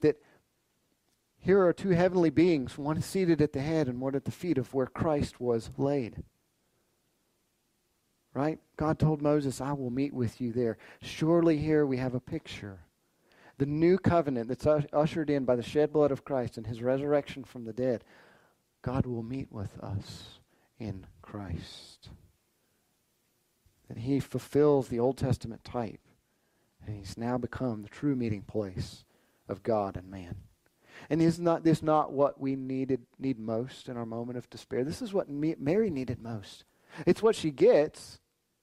That here are two heavenly beings, one seated at the head and one at the feet of where Christ was laid. Right? God told Moses, I will meet with you there. Surely here we have a picture. The new covenant that's ushered in by the shed blood of Christ and his resurrection from the dead. God will meet with us in Christ that he fulfills the Old Testament type. And he's now become the true meeting place of God and man. And is not this not what we needed need most in our moment of despair? This is what Mary needed most. It's what she gets.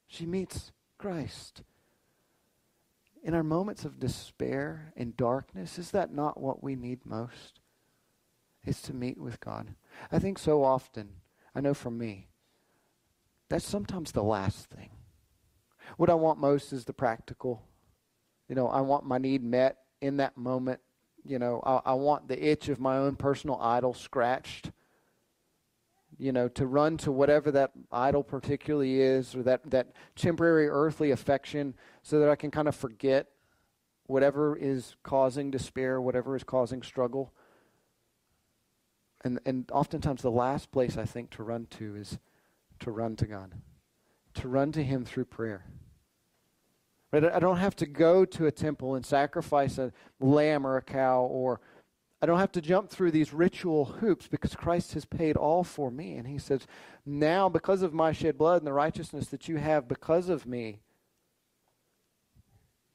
She meets Christ. In our moments of despair and darkness, is that not what we need most? It's to meet with God. I think so often, I know for me, that's sometimes the last thing. What I want most is the practical. You know, I want my need met in that moment. You know, I, I want the itch of my own personal idol scratched. You know, to run to whatever that idol particularly is, or that, that temporary earthly affection, so that I can kind of forget whatever is causing despair, whatever is causing struggle. And, and oftentimes, the last place I think to run to is to run to God, to run to Him through prayer. But I don't have to go to a temple and sacrifice a lamb or a cow, or I don't have to jump through these ritual hoops because Christ has paid all for me. And He says, Now, because of my shed blood and the righteousness that you have because of me,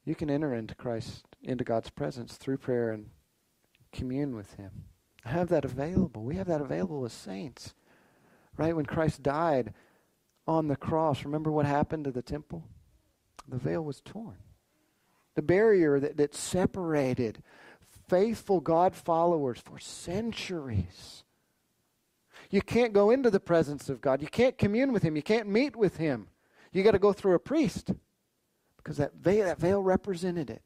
you can enter into Christ, into God's presence through prayer and commune with Him. I have that available. We have that available as saints. Right? When Christ died on the cross, remember what happened to the temple? The veil was torn. The barrier that, that separated faithful God followers for centuries. You can't go into the presence of God. You can't commune with Him. You can't meet with Him. You got to go through a priest because that veil, that veil represented it.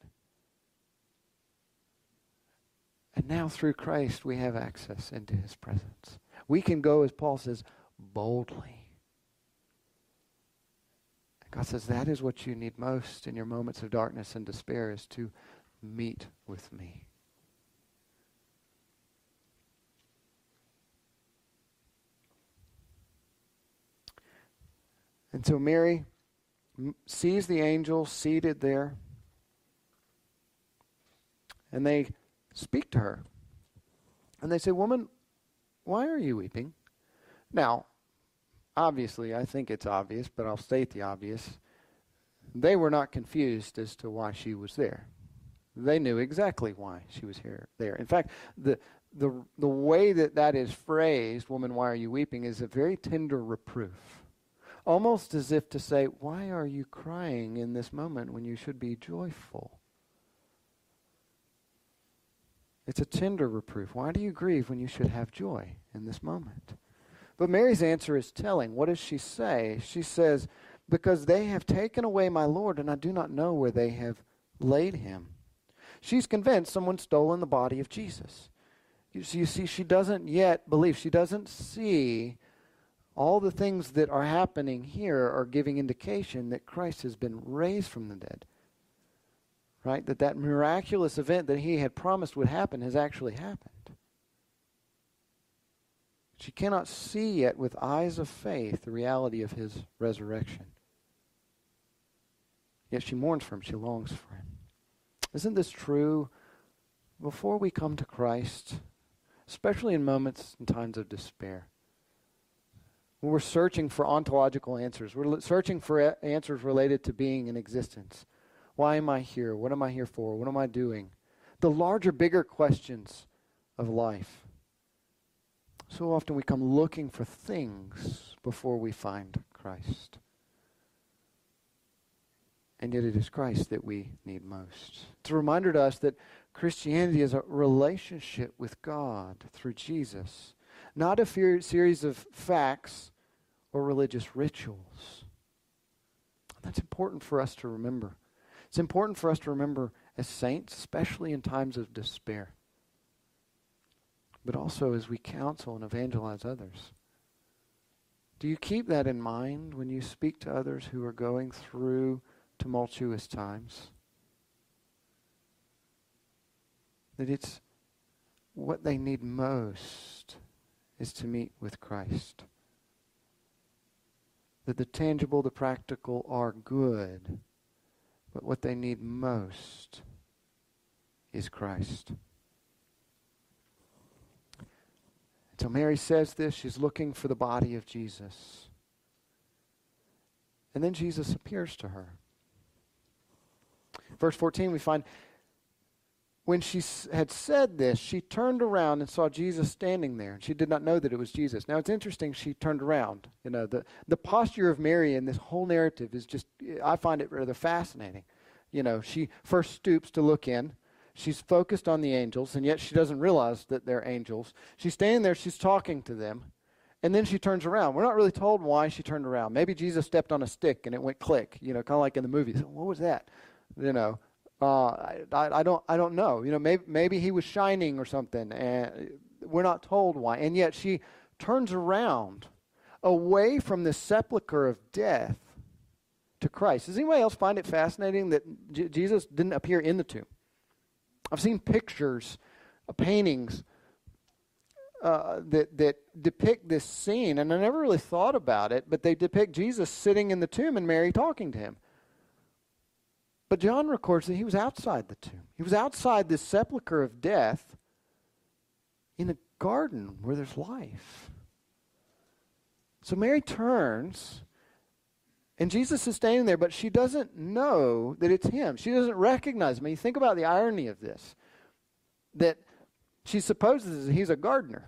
And now through Christ, we have access into His presence. We can go, as Paul says, boldly. God says that is what you need most in your moments of darkness and despair is to meet with me. And so Mary sees the angel seated there, and they speak to her. And they say, Woman, why are you weeping? Now, obviously, I think it's obvious, but I'll state the obvious. They were not confused as to why she was there. They knew exactly why she was here there. In fact, the the the way that that is phrased, "Woman, why are you weeping?" is a very tender reproof, almost as if to say, "Why are you crying in this moment when you should be joyful?" It's a tender reproof. Why do you grieve when you should have joy in this moment? But Mary's answer is telling. What does she say? She says, Because they have taken away my Lord, and I do not know where they have laid him. She's convinced someone's stolen the body of Jesus. You see, you see, she doesn't yet believe. She doesn't see all the things that are happening here are giving indication that Christ has been raised from the dead. Right? That that miraculous event that he had promised would happen has actually happened. She cannot see yet with eyes of faith the reality of his resurrection. Yet she mourns for him, she longs for him. Isn't this true before we come to Christ, especially in moments and times of despair? When we're searching for ontological answers, we're searching for answers related to being in existence. Why am I here? What am I here for? What am I doing? The larger, bigger questions of life. So often we come looking for things before we find Christ. And yet it is Christ that we need most. It's a reminder to us that Christianity is a relationship with God through Jesus, not a fer- series of facts or religious rituals. That's important for us to remember. It's important for us to remember as saints, especially in times of despair but also as we counsel and evangelize others. Do you keep that in mind when you speak to others who are going through tumultuous times? That it's what they need most is to meet with Christ. That the tangible, the practical are good, but what they need most is Christ. So Mary says this. She's looking for the body of Jesus. And then Jesus appears to her. Verse 14, we find when she had said this, she turned around and saw Jesus standing there. And she did not know that it was Jesus. Now, it's interesting she turned around. You know, the, the posture of Mary in this whole narrative is just, I find it rather fascinating. You know, she first stoops to look in. She's focused on the angels, and yet she doesn't realize that they're angels. She's standing there, she's talking to them, and then she turns around. We're not really told why she turned around. Maybe Jesus stepped on a stick and it went click, you know, kind of like in the movies. What was that? You know, uh, I, I, don't, I don't know. You know, maybe, maybe he was shining or something, and we're not told why. And yet she turns around away from the sepulcher of death to Christ. Does anybody else find it fascinating that J- Jesus didn't appear in the tomb? I've seen pictures, uh, paintings uh, that that depict this scene, and I never really thought about it, but they depict Jesus sitting in the tomb and Mary talking to him. But John records that he was outside the tomb. He was outside this sepulcher of death in a garden where there's life. So Mary turns, and Jesus is standing there, but she doesn't know that it's him. She doesn't recognize him. Mean, think about the irony of this that she supposes he's a gardener.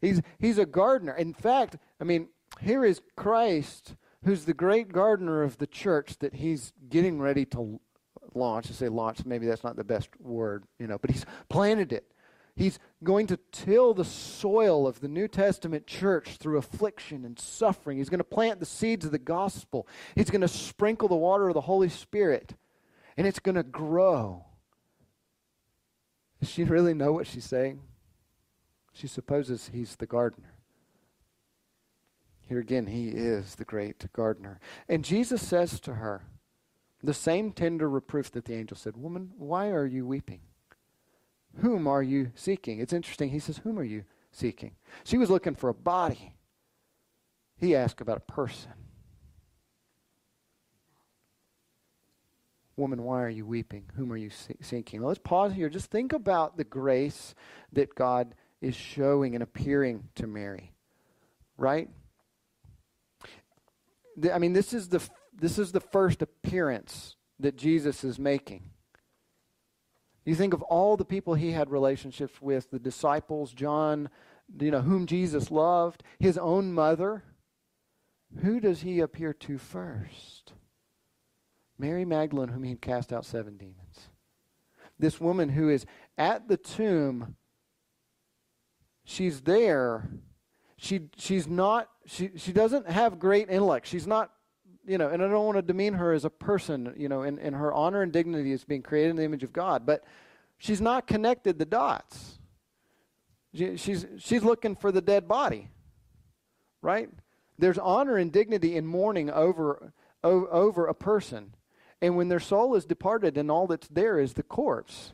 He's, he's a gardener. In fact, I mean, here is Christ, who's the great gardener of the church that he's getting ready to launch. I say launch, maybe that's not the best word, you know, but he's planted it. He's going to till the soil of the New Testament church through affliction and suffering. He's going to plant the seeds of the gospel. He's going to sprinkle the water of the Holy Spirit, and it's going to grow. Does she really know what she's saying? She supposes he's the gardener. Here again, he is the great gardener. And Jesus says to her, the same tender reproof that the angel said, Woman, why are you weeping? Whom are you seeking? It's interesting. He says, Whom are you seeking? She was looking for a body. He asked about a person. Woman, why are you weeping? Whom are you seeking? Well, let's pause here. Just think about the grace that God is showing and appearing to Mary. Right? I mean, this is the this is the first appearance that Jesus is making. You think of all the people he had relationships with, the disciples, John, you know, whom Jesus loved, his own mother. Who does he appear to first? Mary Magdalene, whom he had cast out seven demons. This woman who is at the tomb, she's there. She, she's not, she, she doesn't have great intellect. She's not you know, and I don't want to demean her as a person, you know, and, and her honor and dignity is being created in the image of God, but she's not connected the dots. She, she's, she's looking for the dead body, right? There's honor and dignity in mourning over, over a person. And when their soul is departed and all that's there is the corpse,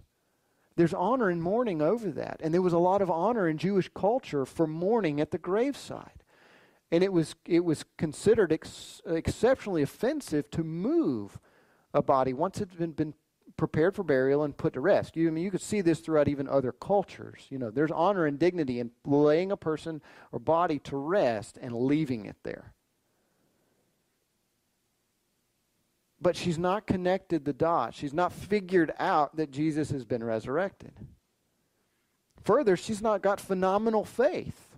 there's honor in mourning over that. And there was a lot of honor in Jewish culture for mourning at the graveside. And it was, it was considered ex- exceptionally offensive to move a body once it's been, been prepared for burial and put to rest. You, I mean, you could see this throughout even other cultures. You know, there's honor and dignity in laying a person or body to rest and leaving it there. But she's not connected the dots. She's not figured out that Jesus has been resurrected. Further, she's not got phenomenal faith.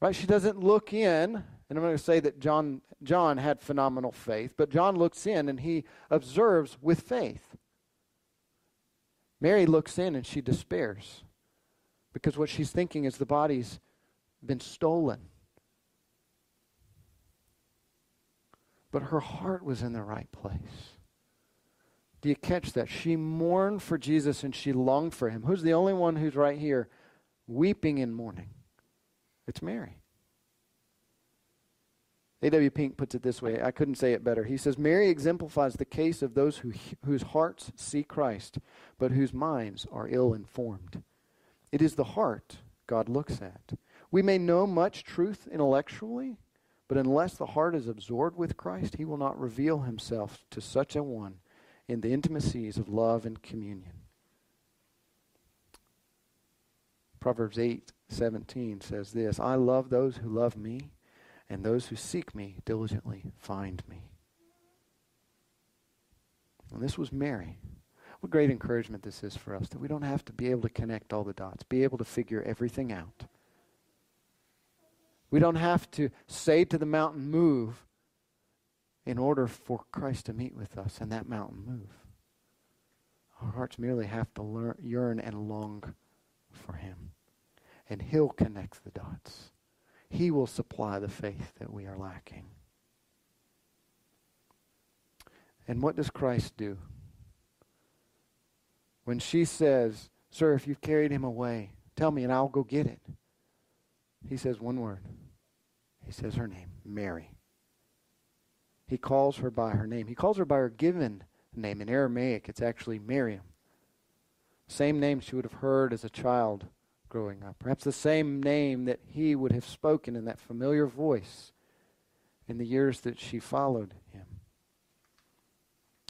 Right? She doesn't look in, and I'm going to say that John, John had phenomenal faith, but John looks in and he observes with faith. Mary looks in and she despairs because what she's thinking is the body's been stolen. But her heart was in the right place. Do you catch that? She mourned for Jesus and she longed for him. Who's the only one who's right here weeping and mourning? It's Mary. A.W. Pink puts it this way. I couldn't say it better. He says, Mary exemplifies the case of those who, whose hearts see Christ, but whose minds are ill informed. It is the heart God looks at. We may know much truth intellectually, but unless the heart is absorbed with Christ, he will not reveal himself to such a one in the intimacies of love and communion. Proverbs 8:17 says this I love those who love me, and those who seek me diligently find me. And this was Mary. What great encouragement this is for us that we don't have to be able to connect all the dots, be able to figure everything out. We don't have to say to the mountain, move, in order for Christ to meet with us and that mountain move. Our hearts merely have to learn, yearn and long for Him. and He'll connect the dots. He will supply the faith that we are lacking. And what does Christ do? When she says, Sir, if you've carried him away, tell me and I'll go get it. He says one word. He says her name, Mary. He calls her by her name. He calls her by her given name. In Aramaic, it's actually Miriam. Same name she would have heard as a child growing up. Perhaps the same name that he would have spoken in that familiar voice in the years that she followed him.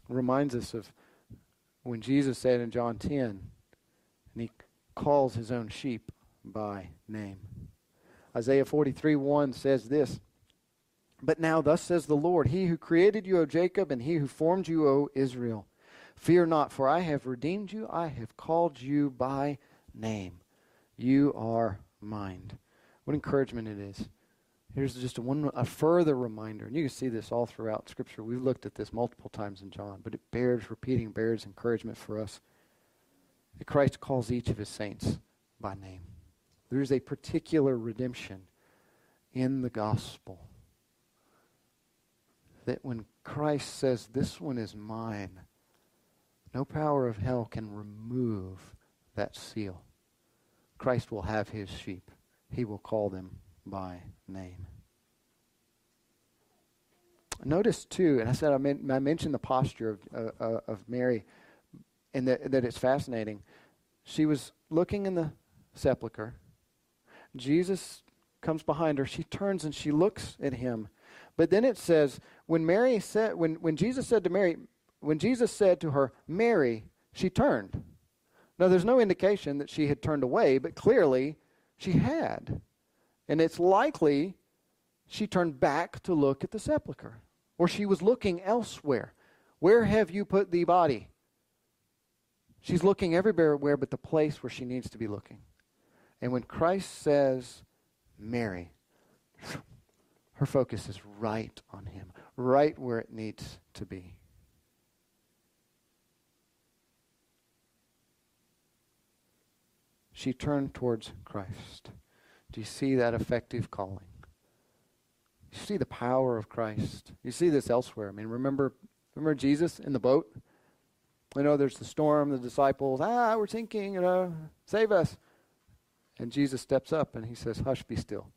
Reminds us of when Jesus said in John 10, and he calls his own sheep by name. Isaiah 43 1 says this But now, thus says the Lord, He who created you, O Jacob, and He who formed you, O Israel. Fear not, for I have redeemed you. I have called you by name. You are mine. What encouragement it is. Here's just a, one, a further reminder, and you can see this all throughout Scripture. We've looked at this multiple times in John, but it bears repeating, bears encouragement for us. That Christ calls each of his saints by name. There is a particular redemption in the gospel. That when Christ says, This one is mine, no power of hell can remove that seal. Christ will have his sheep. He will call them by name. Notice too, and I said I, I mentioned the posture of, uh, uh, of Mary, and that, that it's fascinating. She was looking in the sepulcher. Jesus comes behind her. She turns and she looks at him. But then it says, when Mary said, when, when Jesus said to Mary, when Jesus said to her, Mary, she turned. Now, there's no indication that she had turned away, but clearly she had. And it's likely she turned back to look at the sepulchre, or she was looking elsewhere. Where have you put the body? She's looking everywhere but the place where she needs to be looking. And when Christ says, Mary, her focus is right on him, right where it needs to be. She turned towards Christ. Do you see that effective calling? You see the power of Christ. You see this elsewhere. I mean, remember, remember Jesus in the boat? We know there's the storm, the disciples, ah, we're sinking, you know, save us. And Jesus steps up and he says, Hush, be still.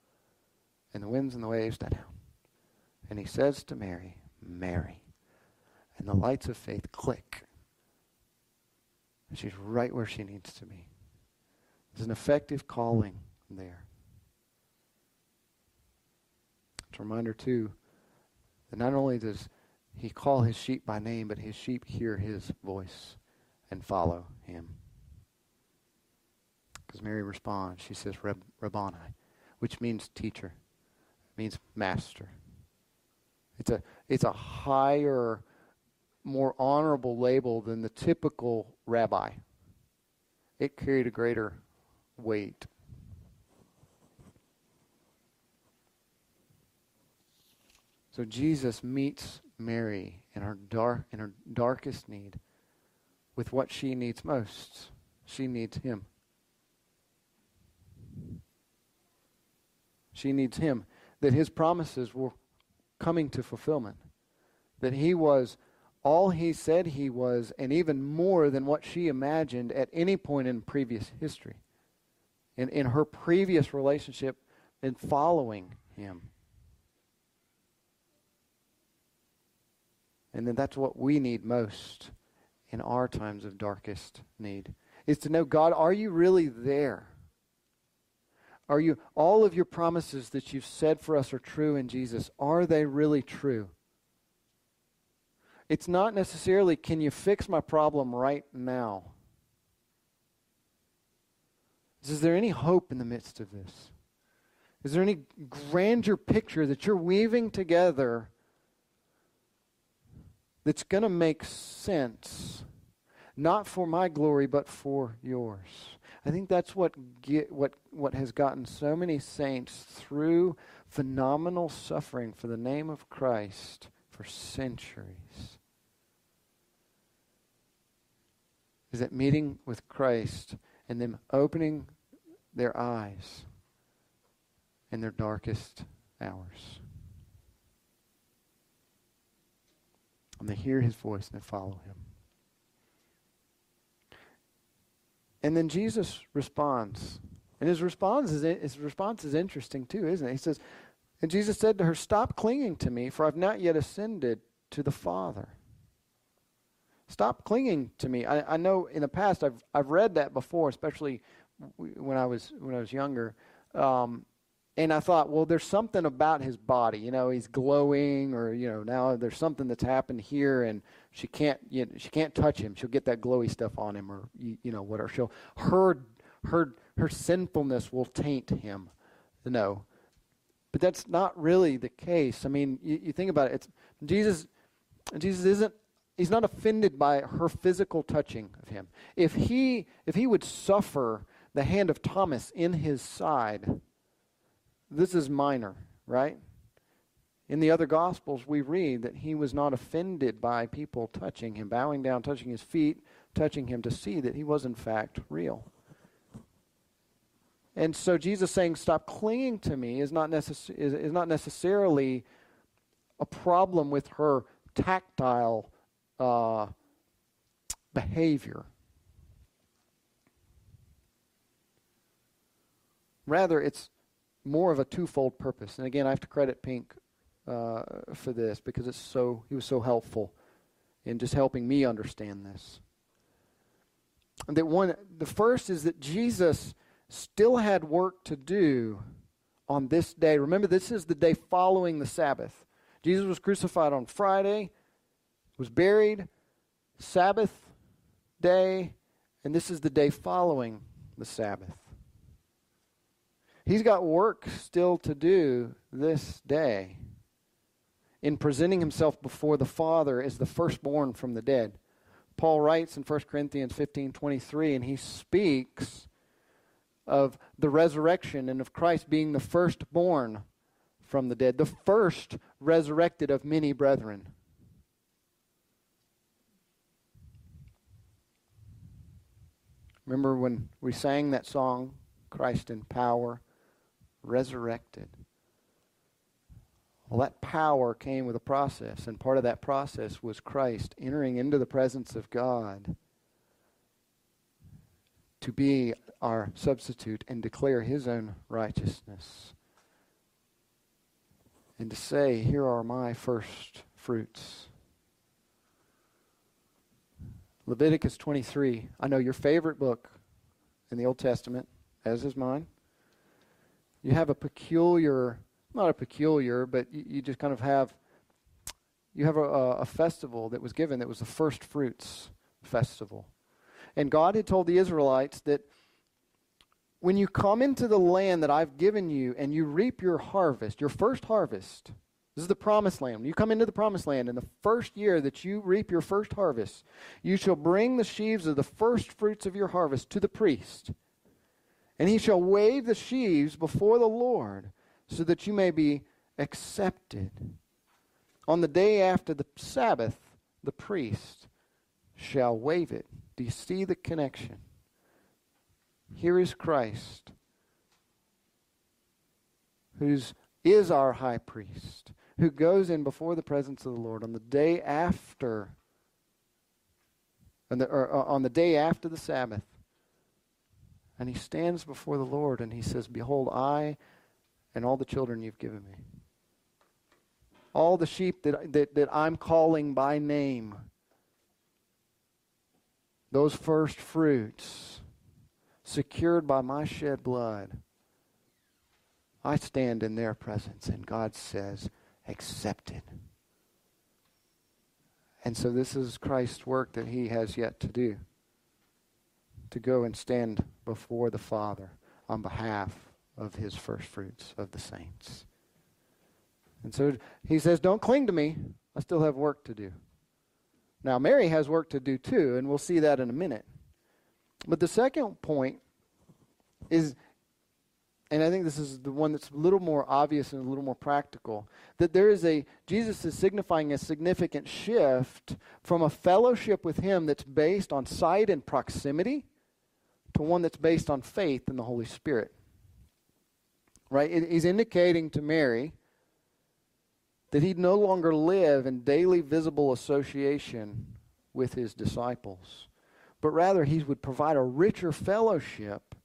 And the winds and the waves die down. And he says to Mary, Mary. And the lights of faith click. And she's right where she needs to be. There's an effective calling there. It's a reminder, too, that not only does he call his sheep by name, but his sheep hear his voice and follow him. Because Mary responds, she says, Rab- Rabboni, which means teacher, means master. It's a, it's a higher, more honorable label than the typical rabbi. It carried a greater weight. So Jesus meets Mary in her dark in her darkest need with what she needs most. She needs him. She needs him that his promises were coming to fulfillment. That he was all he said he was and even more than what she imagined at any point in previous history in, in her previous relationship in following him. And then that's what we need most in our times of darkest need is to know God, are you really there? Are you all of your promises that you've said for us are true in Jesus? Are they really true? It's not necessarily can you fix my problem right now? Is there any hope in the midst of this? Is there any grander picture that you're weaving together that's going to make sense, not for my glory, but for yours? I think that's what get, what what has gotten so many saints through phenomenal suffering for the name of Christ for centuries. Is that meeting with Christ and them opening their eyes in their darkest hours. And they hear his voice and they follow him. And then Jesus responds. And his response is his response is interesting too, isn't it? He says, and Jesus said to her, Stop clinging to me, for I've not yet ascended to the Father. Stop clinging to me. I, I know in the past I've I've read that before, especially when I was when I was younger. Um, and I thought, well, there's something about his body. You know, he's glowing, or you know, now there's something that's happened here, and she can't, you know, she can't touch him. She'll get that glowy stuff on him, or you, you know, whatever. She'll her her her sinfulness will taint him. No, but that's not really the case. I mean, you, you think about it. It's Jesus. Jesus isn't. He's not offended by her physical touching of him. If he if he would suffer the hand of Thomas in his side, this is minor, right? In the other Gospels, we read that he was not offended by people touching him, bowing down, touching his feet, touching him to see that he was, in fact, real. And so Jesus saying, Stop clinging to me, is not, necess- is, is not necessarily a problem with her tactile uh, behavior. Rather, it's more of a twofold purpose. And again, I have to credit Pink uh, for this because it's so he was so helpful in just helping me understand this. And that one, the first is that Jesus still had work to do on this day. Remember, this is the day following the Sabbath. Jesus was crucified on Friday, was buried, Sabbath day, and this is the day following the Sabbath. He's got work still to do this day in presenting himself before the Father as the firstborn from the dead. Paul writes in 1 Corinthians 15 23, and he speaks of the resurrection and of Christ being the firstborn from the dead, the first resurrected of many brethren. Remember when we sang that song, Christ in Power? Resurrected. Well, that power came with a process, and part of that process was Christ entering into the presence of God to be our substitute and declare his own righteousness. And to say, Here are my first fruits. Leviticus 23. I know your favorite book in the Old Testament, as is mine you have a peculiar, not a peculiar, but you, you just kind of have, you have a, a festival that was given that was the first fruits festival. And God had told the Israelites that when you come into the land that I've given you and you reap your harvest, your first harvest, this is the promised land. You come into the promised land, in the first year that you reap your first harvest, you shall bring the sheaves of the first fruits of your harvest to the priest. And he shall wave the sheaves before the Lord, so that you may be accepted. On the day after the Sabbath, the priest shall wave it. Do you see the connection? Here is Christ, who is our high priest, who goes in before the presence of the Lord on the day after, on the, uh, on the day after the Sabbath and he stands before the Lord and he says, Behold, I and all the children you've given me. All the sheep that, that, that I'm calling by name. Those first fruits, secured by my shed blood. I stand in their presence, and God says, accepted. And so this is Christ's work that he has yet to do to go and stand before the Father on behalf of his first fruits of the saints. And so he says, Don't cling to me. I still have work to do. Now, Mary has work to do too, and we'll see that in a minute. But the second point is, and I think this is the one that's a little more obvious and a little more practical, that there is a, Jesus is signifying a significant shift from a fellowship with Him that's based on sight and proximity to one that's based on faith in the Holy Spirit. Right? He's indicating to Mary that he'd no longer live in daily visible association with his disciples, but rather he would provide a richer fellowship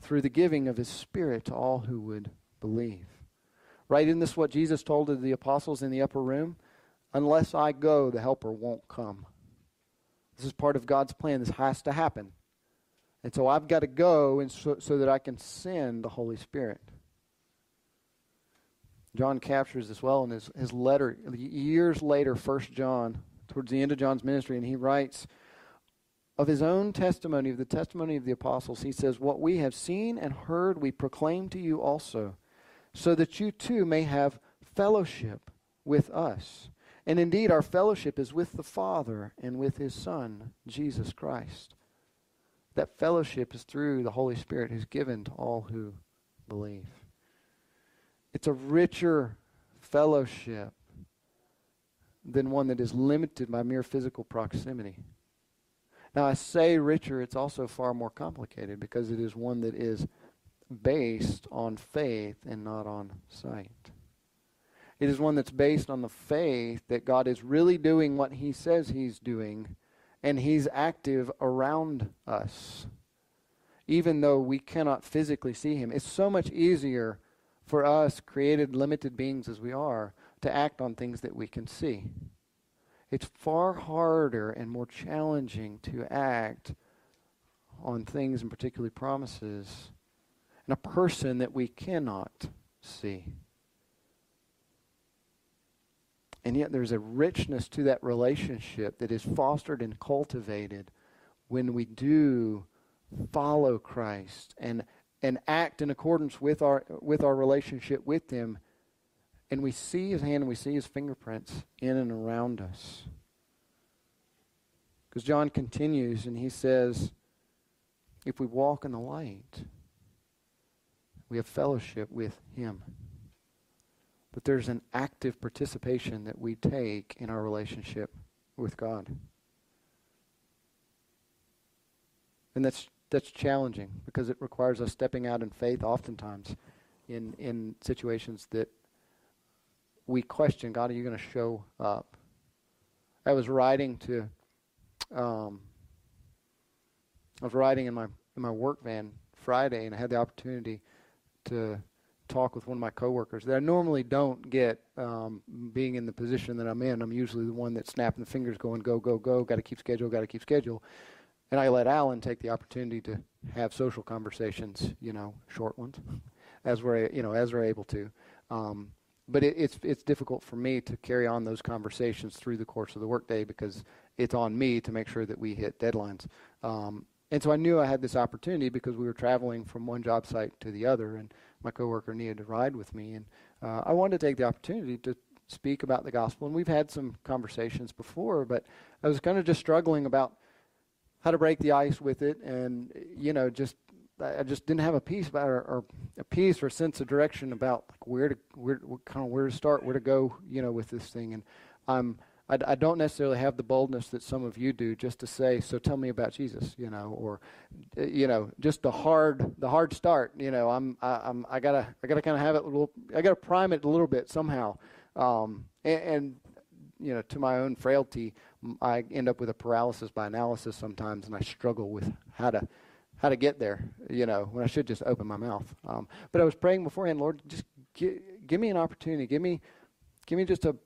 through the giving of his Spirit to all who would believe. Right? Isn't this what Jesus told to the apostles in the upper room? Unless I go, the Helper won't come. This is part of God's plan. This has to happen. And so I've got to go and so, so that I can send the Holy Spirit. John captures this well in his, his letter, years later, First John, towards the end of John's ministry, and he writes of his own testimony, of the testimony of the apostles, he says, What we have seen and heard, we proclaim to you also, so that you too may have fellowship with us. And indeed, our fellowship is with the Father and with his Son, Jesus Christ. That fellowship is through the Holy Spirit who's given to all who believe. It's a richer fellowship than one that is limited by mere physical proximity. Now, I say richer, it's also far more complicated because it is one that is based on faith and not on sight. It is one that's based on the faith that God is really doing what He says He's doing, and He's active around us, even though we cannot physically see Him. It's so much easier for us, created, limited beings as we are, to act on things that we can see. It's far harder and more challenging to act on things, and particularly promises, in a person that we cannot see. And yet, there's a richness to that relationship that is fostered and cultivated when we do follow Christ and and act in accordance with our with our relationship with him. And we see his hand and we see his fingerprints in and around us. Because john continues and he says if we walk in the light we have fellowship with him but there's an active participation that we take in our relationship with god. And that's that's challenging because it requires us stepping out in faith oftentimes in in situations that we question God are you going to show up? I was riding to um, I was riding in my in my work van Friday and I had the opportunity to talk with one of my coworkers that I normally don't get um, being in the position that I'm in. I'm usually the one that's snapping the fingers going go go go got to keep schedule got to keep schedule and I let Alan take the opportunity to have social conversations, you know, short ones, as we're you know as we're able to. Um, but it, it's it's difficult for me to carry on those conversations through the course of the workday because it's on me to make sure that we hit deadlines. Um, and so I knew I had this opportunity because we were traveling from one job site to the other, and my coworker needed to ride with me, and uh, I wanted to take the opportunity to speak about the gospel. And we've had some conversations before, but I was kind of just struggling about how to break the ice with it, and you know, just I just didn't have a peace about or, or a peace or a sense of direction about like where to where kind of where to start, where to go, you know, with this thing. And I'm I, I don't necessarily have the boldness that some of you do, just to say, so tell me about Jesus, you know, or uh, you know, just the hard the hard start. You know, I'm I, I'm I gotta I gotta kind of have it a little. I gotta prime it a little bit somehow. Um, and, and you know, to my own frailty, I end up with a paralysis by analysis sometimes, and I struggle with how to how to get there. You know, when I should just open my mouth. Um, but I was praying beforehand, Lord, just give, give me an opportunity. Give me, give me just a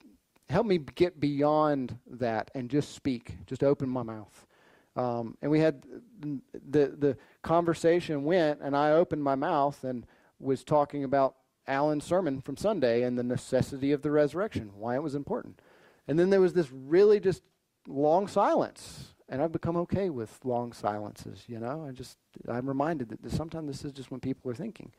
help me get beyond that and just speak. Just open my mouth. Um, and we had the the conversation went, and I opened my mouth and was talking about Alan's sermon from Sunday and the necessity of the resurrection, why it was important. And then there was this really just long silence. And I've become okay with long silences, you know. I just, I'm reminded that sometimes this is just when people are thinking.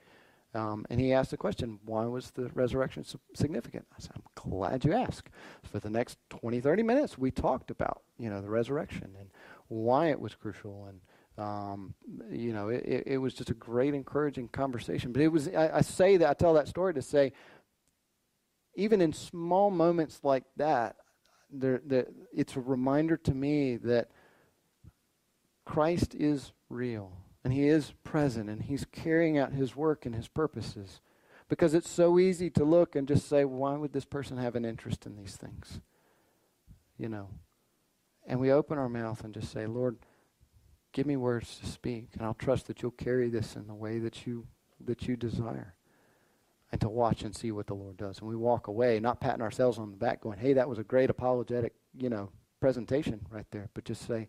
Um, and he asked the question, why was the resurrection significant? I said, I'm glad you asked. For the next 20, 30 minutes, we talked about, you know, the resurrection and why it was crucial. And, um, you know, it, it, was just a great, encouraging conversation. But it was, I, I say that, I tell that story to say, even in small moments like that, there, there, it's a reminder to me that Christ is real And He is present and He's carrying out His work and His purposes. Because it's so easy to look and just say, why would this person have an interest in these things? You know. And we open our mouth and just say, Lord, give me words to speak, and I'll trust that you'll carry this in the way that you that you desire. And to watch and see what the Lord does. And we walk away, not patting ourselves on the back, going, Hey, that was a great apologetic, you know, presentation right there. But just say,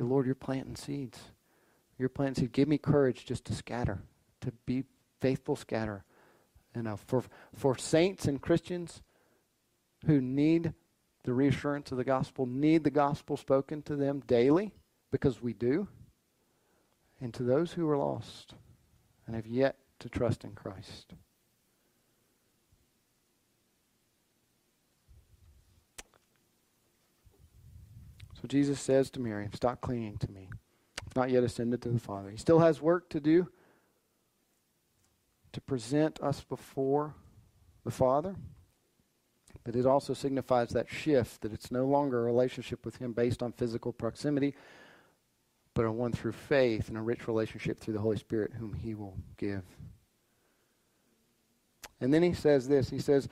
Lord, you're planting seeds. You're planting seeds. Give me courage just to scatter, to be faithful scatter you know, for, for saints and Christians who need the reassurance of the gospel, need the gospel spoken to them daily, because we do, and to those who are lost and have yet to trust in Christ. So Jesus says to Mary, Stop clinging to me. Not yet ascended to the Father. He still has work to do to present us before the Father. But it also signifies that shift, that it's no longer a relationship with Him based on physical proximity, but a one through faith and a rich relationship through the Holy Spirit, whom He will give. And then He says this He says,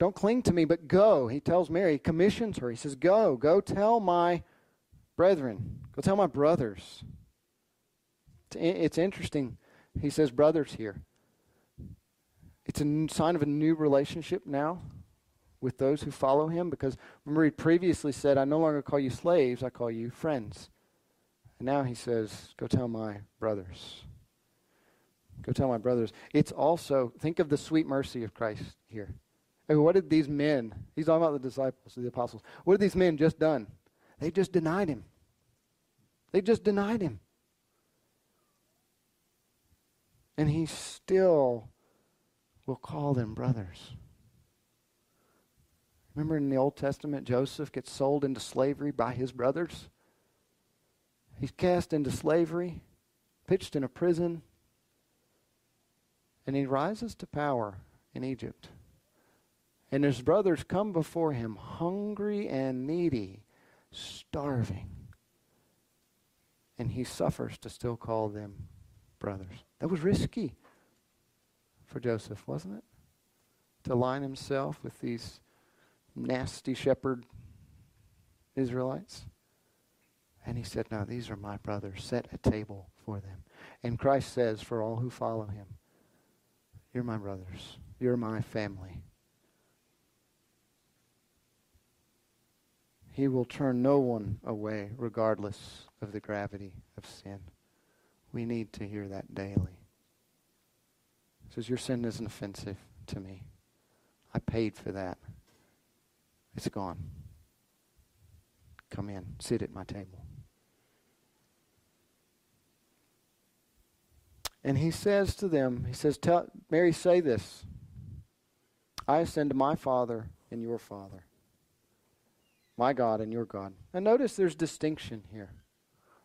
Don't cling to me, but go. He tells Mary, he commissions her. He says, Go, go tell my brethren, go tell my brothers. It's interesting he says brothers here. It's a sign of a new relationship now with those who follow him because remember he previously said, I no longer call you slaves, I call you friends. And now he says, Go tell my brothers. Go tell my brothers. It's also, think of the sweet mercy of Christ here. And what did these men, he's talking about the disciples, the apostles, what have these men just done? They just denied him. They just denied him. And he still will call them brothers. Remember in the Old Testament, Joseph gets sold into slavery by his brothers? He's cast into slavery, pitched in a prison, and he rises to power in Egypt. And his brothers come before him hungry and needy, starving. And he suffers to still call them brothers. That was risky for Joseph, wasn't it? To line himself with these nasty shepherd Israelites. And he said, No, these are my brothers. Set a table for them. And Christ says, For all who follow him, You're my brothers. You're my family. He will turn no one away, regardless of the gravity of sin. We need to hear that daily. He says, Your sin isn't offensive to me. I paid for that. It's gone. Come in, sit at my table. And he says to them, He says, Tell Mary, say this. I ascend to my Father and your Father, my God and your God. And notice there's distinction here.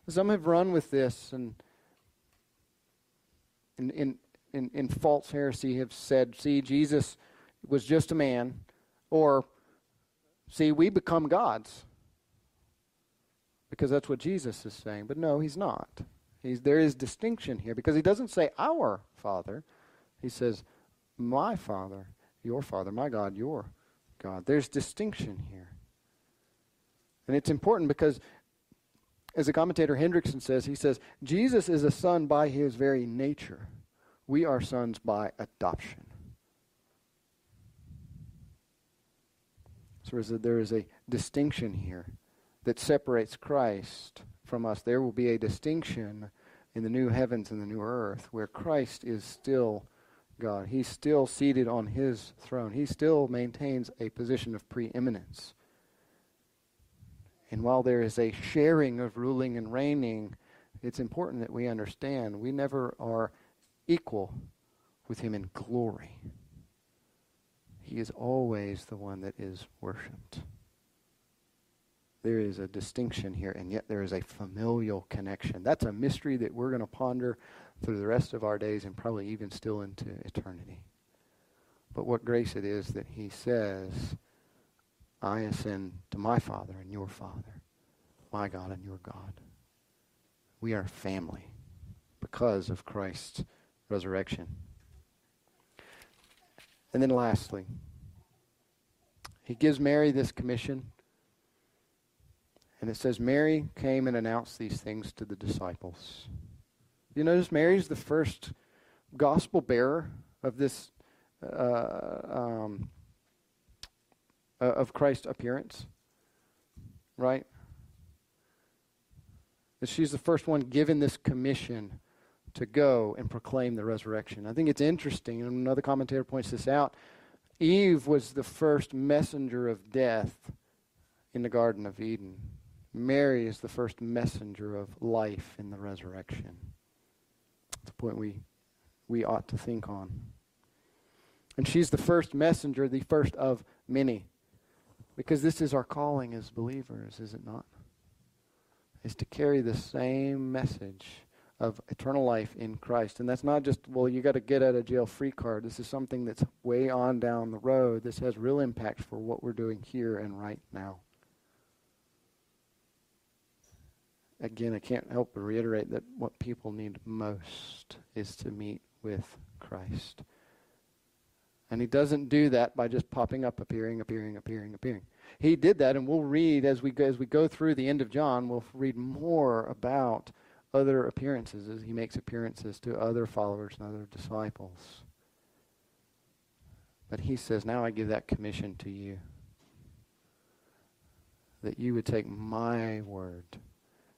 Some have run with this and in, in, in, in false heresy have said, see, Jesus was just a man, or see, we become gods. Because that's what Jesus is saying. But no, he's not. He's, there is distinction here because he doesn't say our Father. He says, my Father, your Father, my God, your God. There's distinction here. And it's important because as the commentator Hendriksen says, he says, Jesus is a son by his very nature. We are sons by adoption. So there is a distinction here that separates Christ from us. There will be a distinction in the new heavens and the new earth where Christ is still God. He's still seated on his throne. He still maintains a position of preeminence. And while there is a sharing of ruling and reigning, it's important that we understand we never are equal with him in glory. He is always the one that is worshiped. There is a distinction here, and yet there is a familial connection. That's a mystery that we're going to ponder through the rest of our days and probably even still into eternity. But what grace it is that he says, I ascend to my Father and your Father, my God and your God. We are family because of Christ's resurrection. And then lastly, he gives Mary this commission. And it says, Mary came and announced these things to the disciples. You notice Mary's the first gospel bearer of this, uh, um, uh, of Christ's appearance, right? That she's the first one given this commission to go and proclaim the resurrection. I think it's interesting, and another commentator points this out. Eve was the first messenger of death in the Garden of Eden. Mary is the first messenger of life in the resurrection. It's a point we, we ought to think on. And she's the first messenger, the first of many. Because this is our calling as believers, is it not? Is to carry the same message of eternal life in Christ. And that's not just, well, you got to get out of jail free card. This is something that's way on down the road. This has real impact for what we're doing here and right now. Again, I can't help but reiterate that what people need most is to meet with Christ. And he doesn't do that by just popping up, appearing, appearing, appearing, appearing. He did that, and we'll read as we go, as we go through the end of John, we'll read more about other appearances as he makes appearances to other followers and other disciples. But he says, Now I give that commission to you. That you would take my word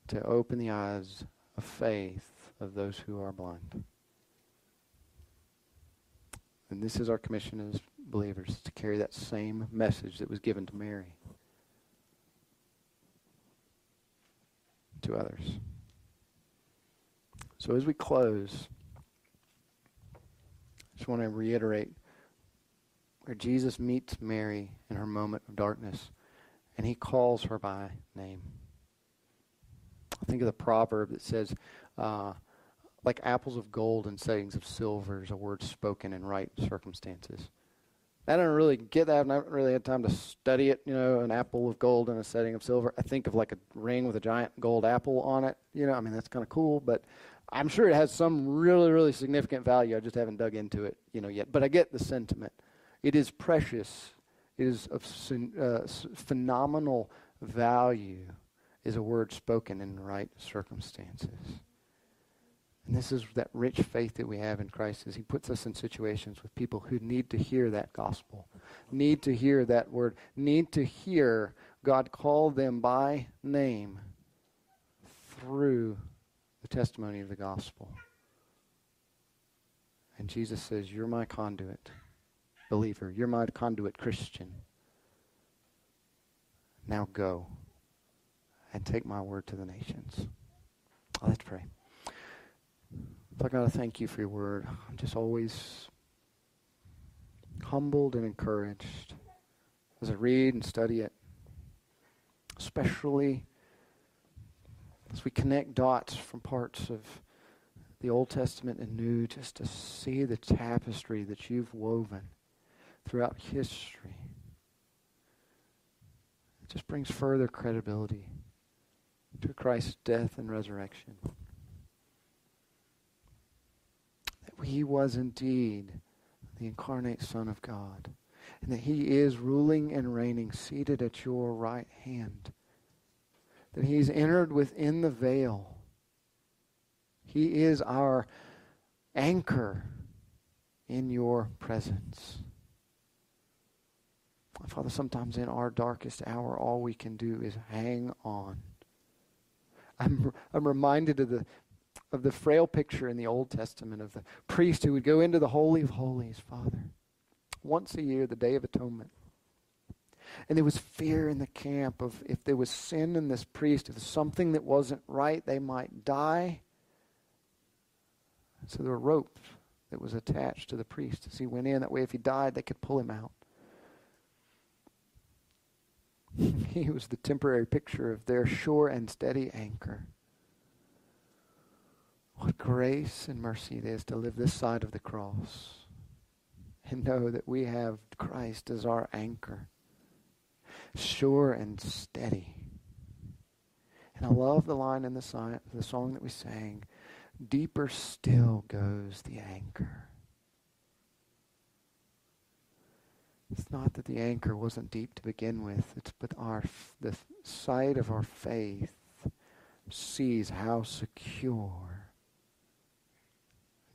to open the eyes of faith of those who are blind. And this is our commission as believers to carry that same message that was given to Mary to others. So as we close, I just want to reiterate where Jesus meets Mary in her moment of darkness, and he calls her by name. I Think of the proverb that says, uh, like apples of gold and settings of silver is a word spoken in right circumstances. I don't really get that. And I've not really had time to study it. You know, an apple of gold in a setting of silver. I think of like a ring with a giant gold apple on it. You know, I mean that's kind of cool, but I'm sure it has some really, really significant value. I just haven't dug into it, you know, yet. But I get the sentiment. It is precious. It is of uh, phenomenal value. Is a word spoken in the right circumstances. And this is that rich faith that we have in Christ as he puts us in situations with people who need to hear that gospel, need to hear that word, need to hear God call them by name through the testimony of the gospel. And Jesus says, You're my conduit, believer. You're my conduit, Christian. Now go and take my word to the nations. Let's pray. Father God, I thank you for your word. I'm just always humbled and encouraged as I read and study it, especially as we connect dots from parts of the Old Testament and New, just to see the tapestry that you've woven throughout history. It just brings further credibility to Christ's death and resurrection. That he was indeed the incarnate Son of God, and that he is ruling and reigning, seated at your right hand that he's entered within the veil. He is our anchor in your presence. Father, sometimes in our darkest hour, all we can do is hang on. I'm, I'm reminded of the, of the frail picture in the Old Testament of the priest who would go into the Holy of Holies, Father, once a year, the Day of Atonement. And there was fear in the camp of if there was sin in this priest, if something that wasn't right, they might die. So there were ropes that was attached to the priest as he went in. That way, if he died, they could pull him out. he was the temporary picture of their sure and steady anchor. What grace and mercy it is to live this side of the cross and know that we have Christ as our anchor sure and steady. And I love the line in the, si- the song that we sang Deeper still goes the anchor. It's not that the anchor wasn't deep to begin with, it's but our the sight of our faith sees how secure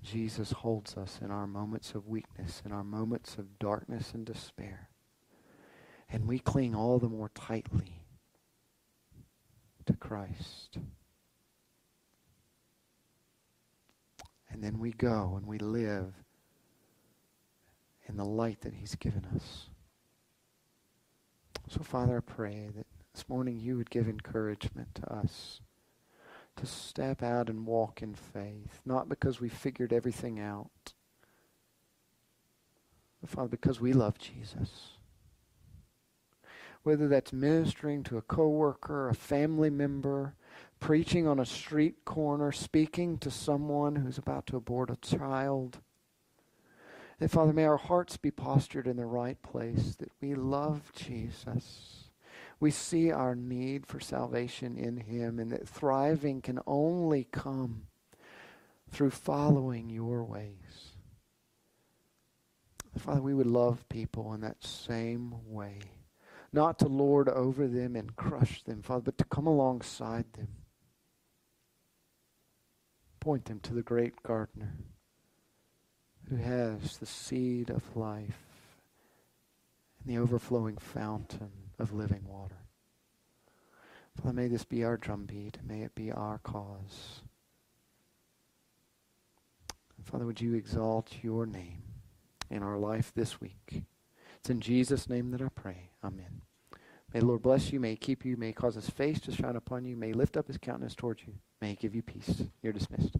Jesus holds us in our moments of weakness, in our moments of darkness and despair. And we cling all the more tightly to Christ. And then we go and we live in the light that He's given us. So, Father, I pray that this morning you would give encouragement to us to step out and walk in faith, not because we figured everything out, but, Father, because we love Jesus. Whether that's ministering to a coworker, a family member, preaching on a street corner, speaking to someone who's about to abort a child. And Father, may our hearts be postured in the right place, that we love Jesus we see our need for salvation in Him and that thriving can only come through following your ways. Father, we would love people in that same way. Not to lord over them and crush them, Father, but to come alongside them. Point them to the great gardener who has the seed of life and the overflowing fountain of living water. Father, may this be our drumbeat. May it be our cause. Father, would you exalt your name in our life this week? It's in Jesus' name that I pray. Amen. May the Lord bless you. May he keep you. May he cause his face to shine upon you. May he lift up his countenance towards you. May he give you peace. You're dismissed.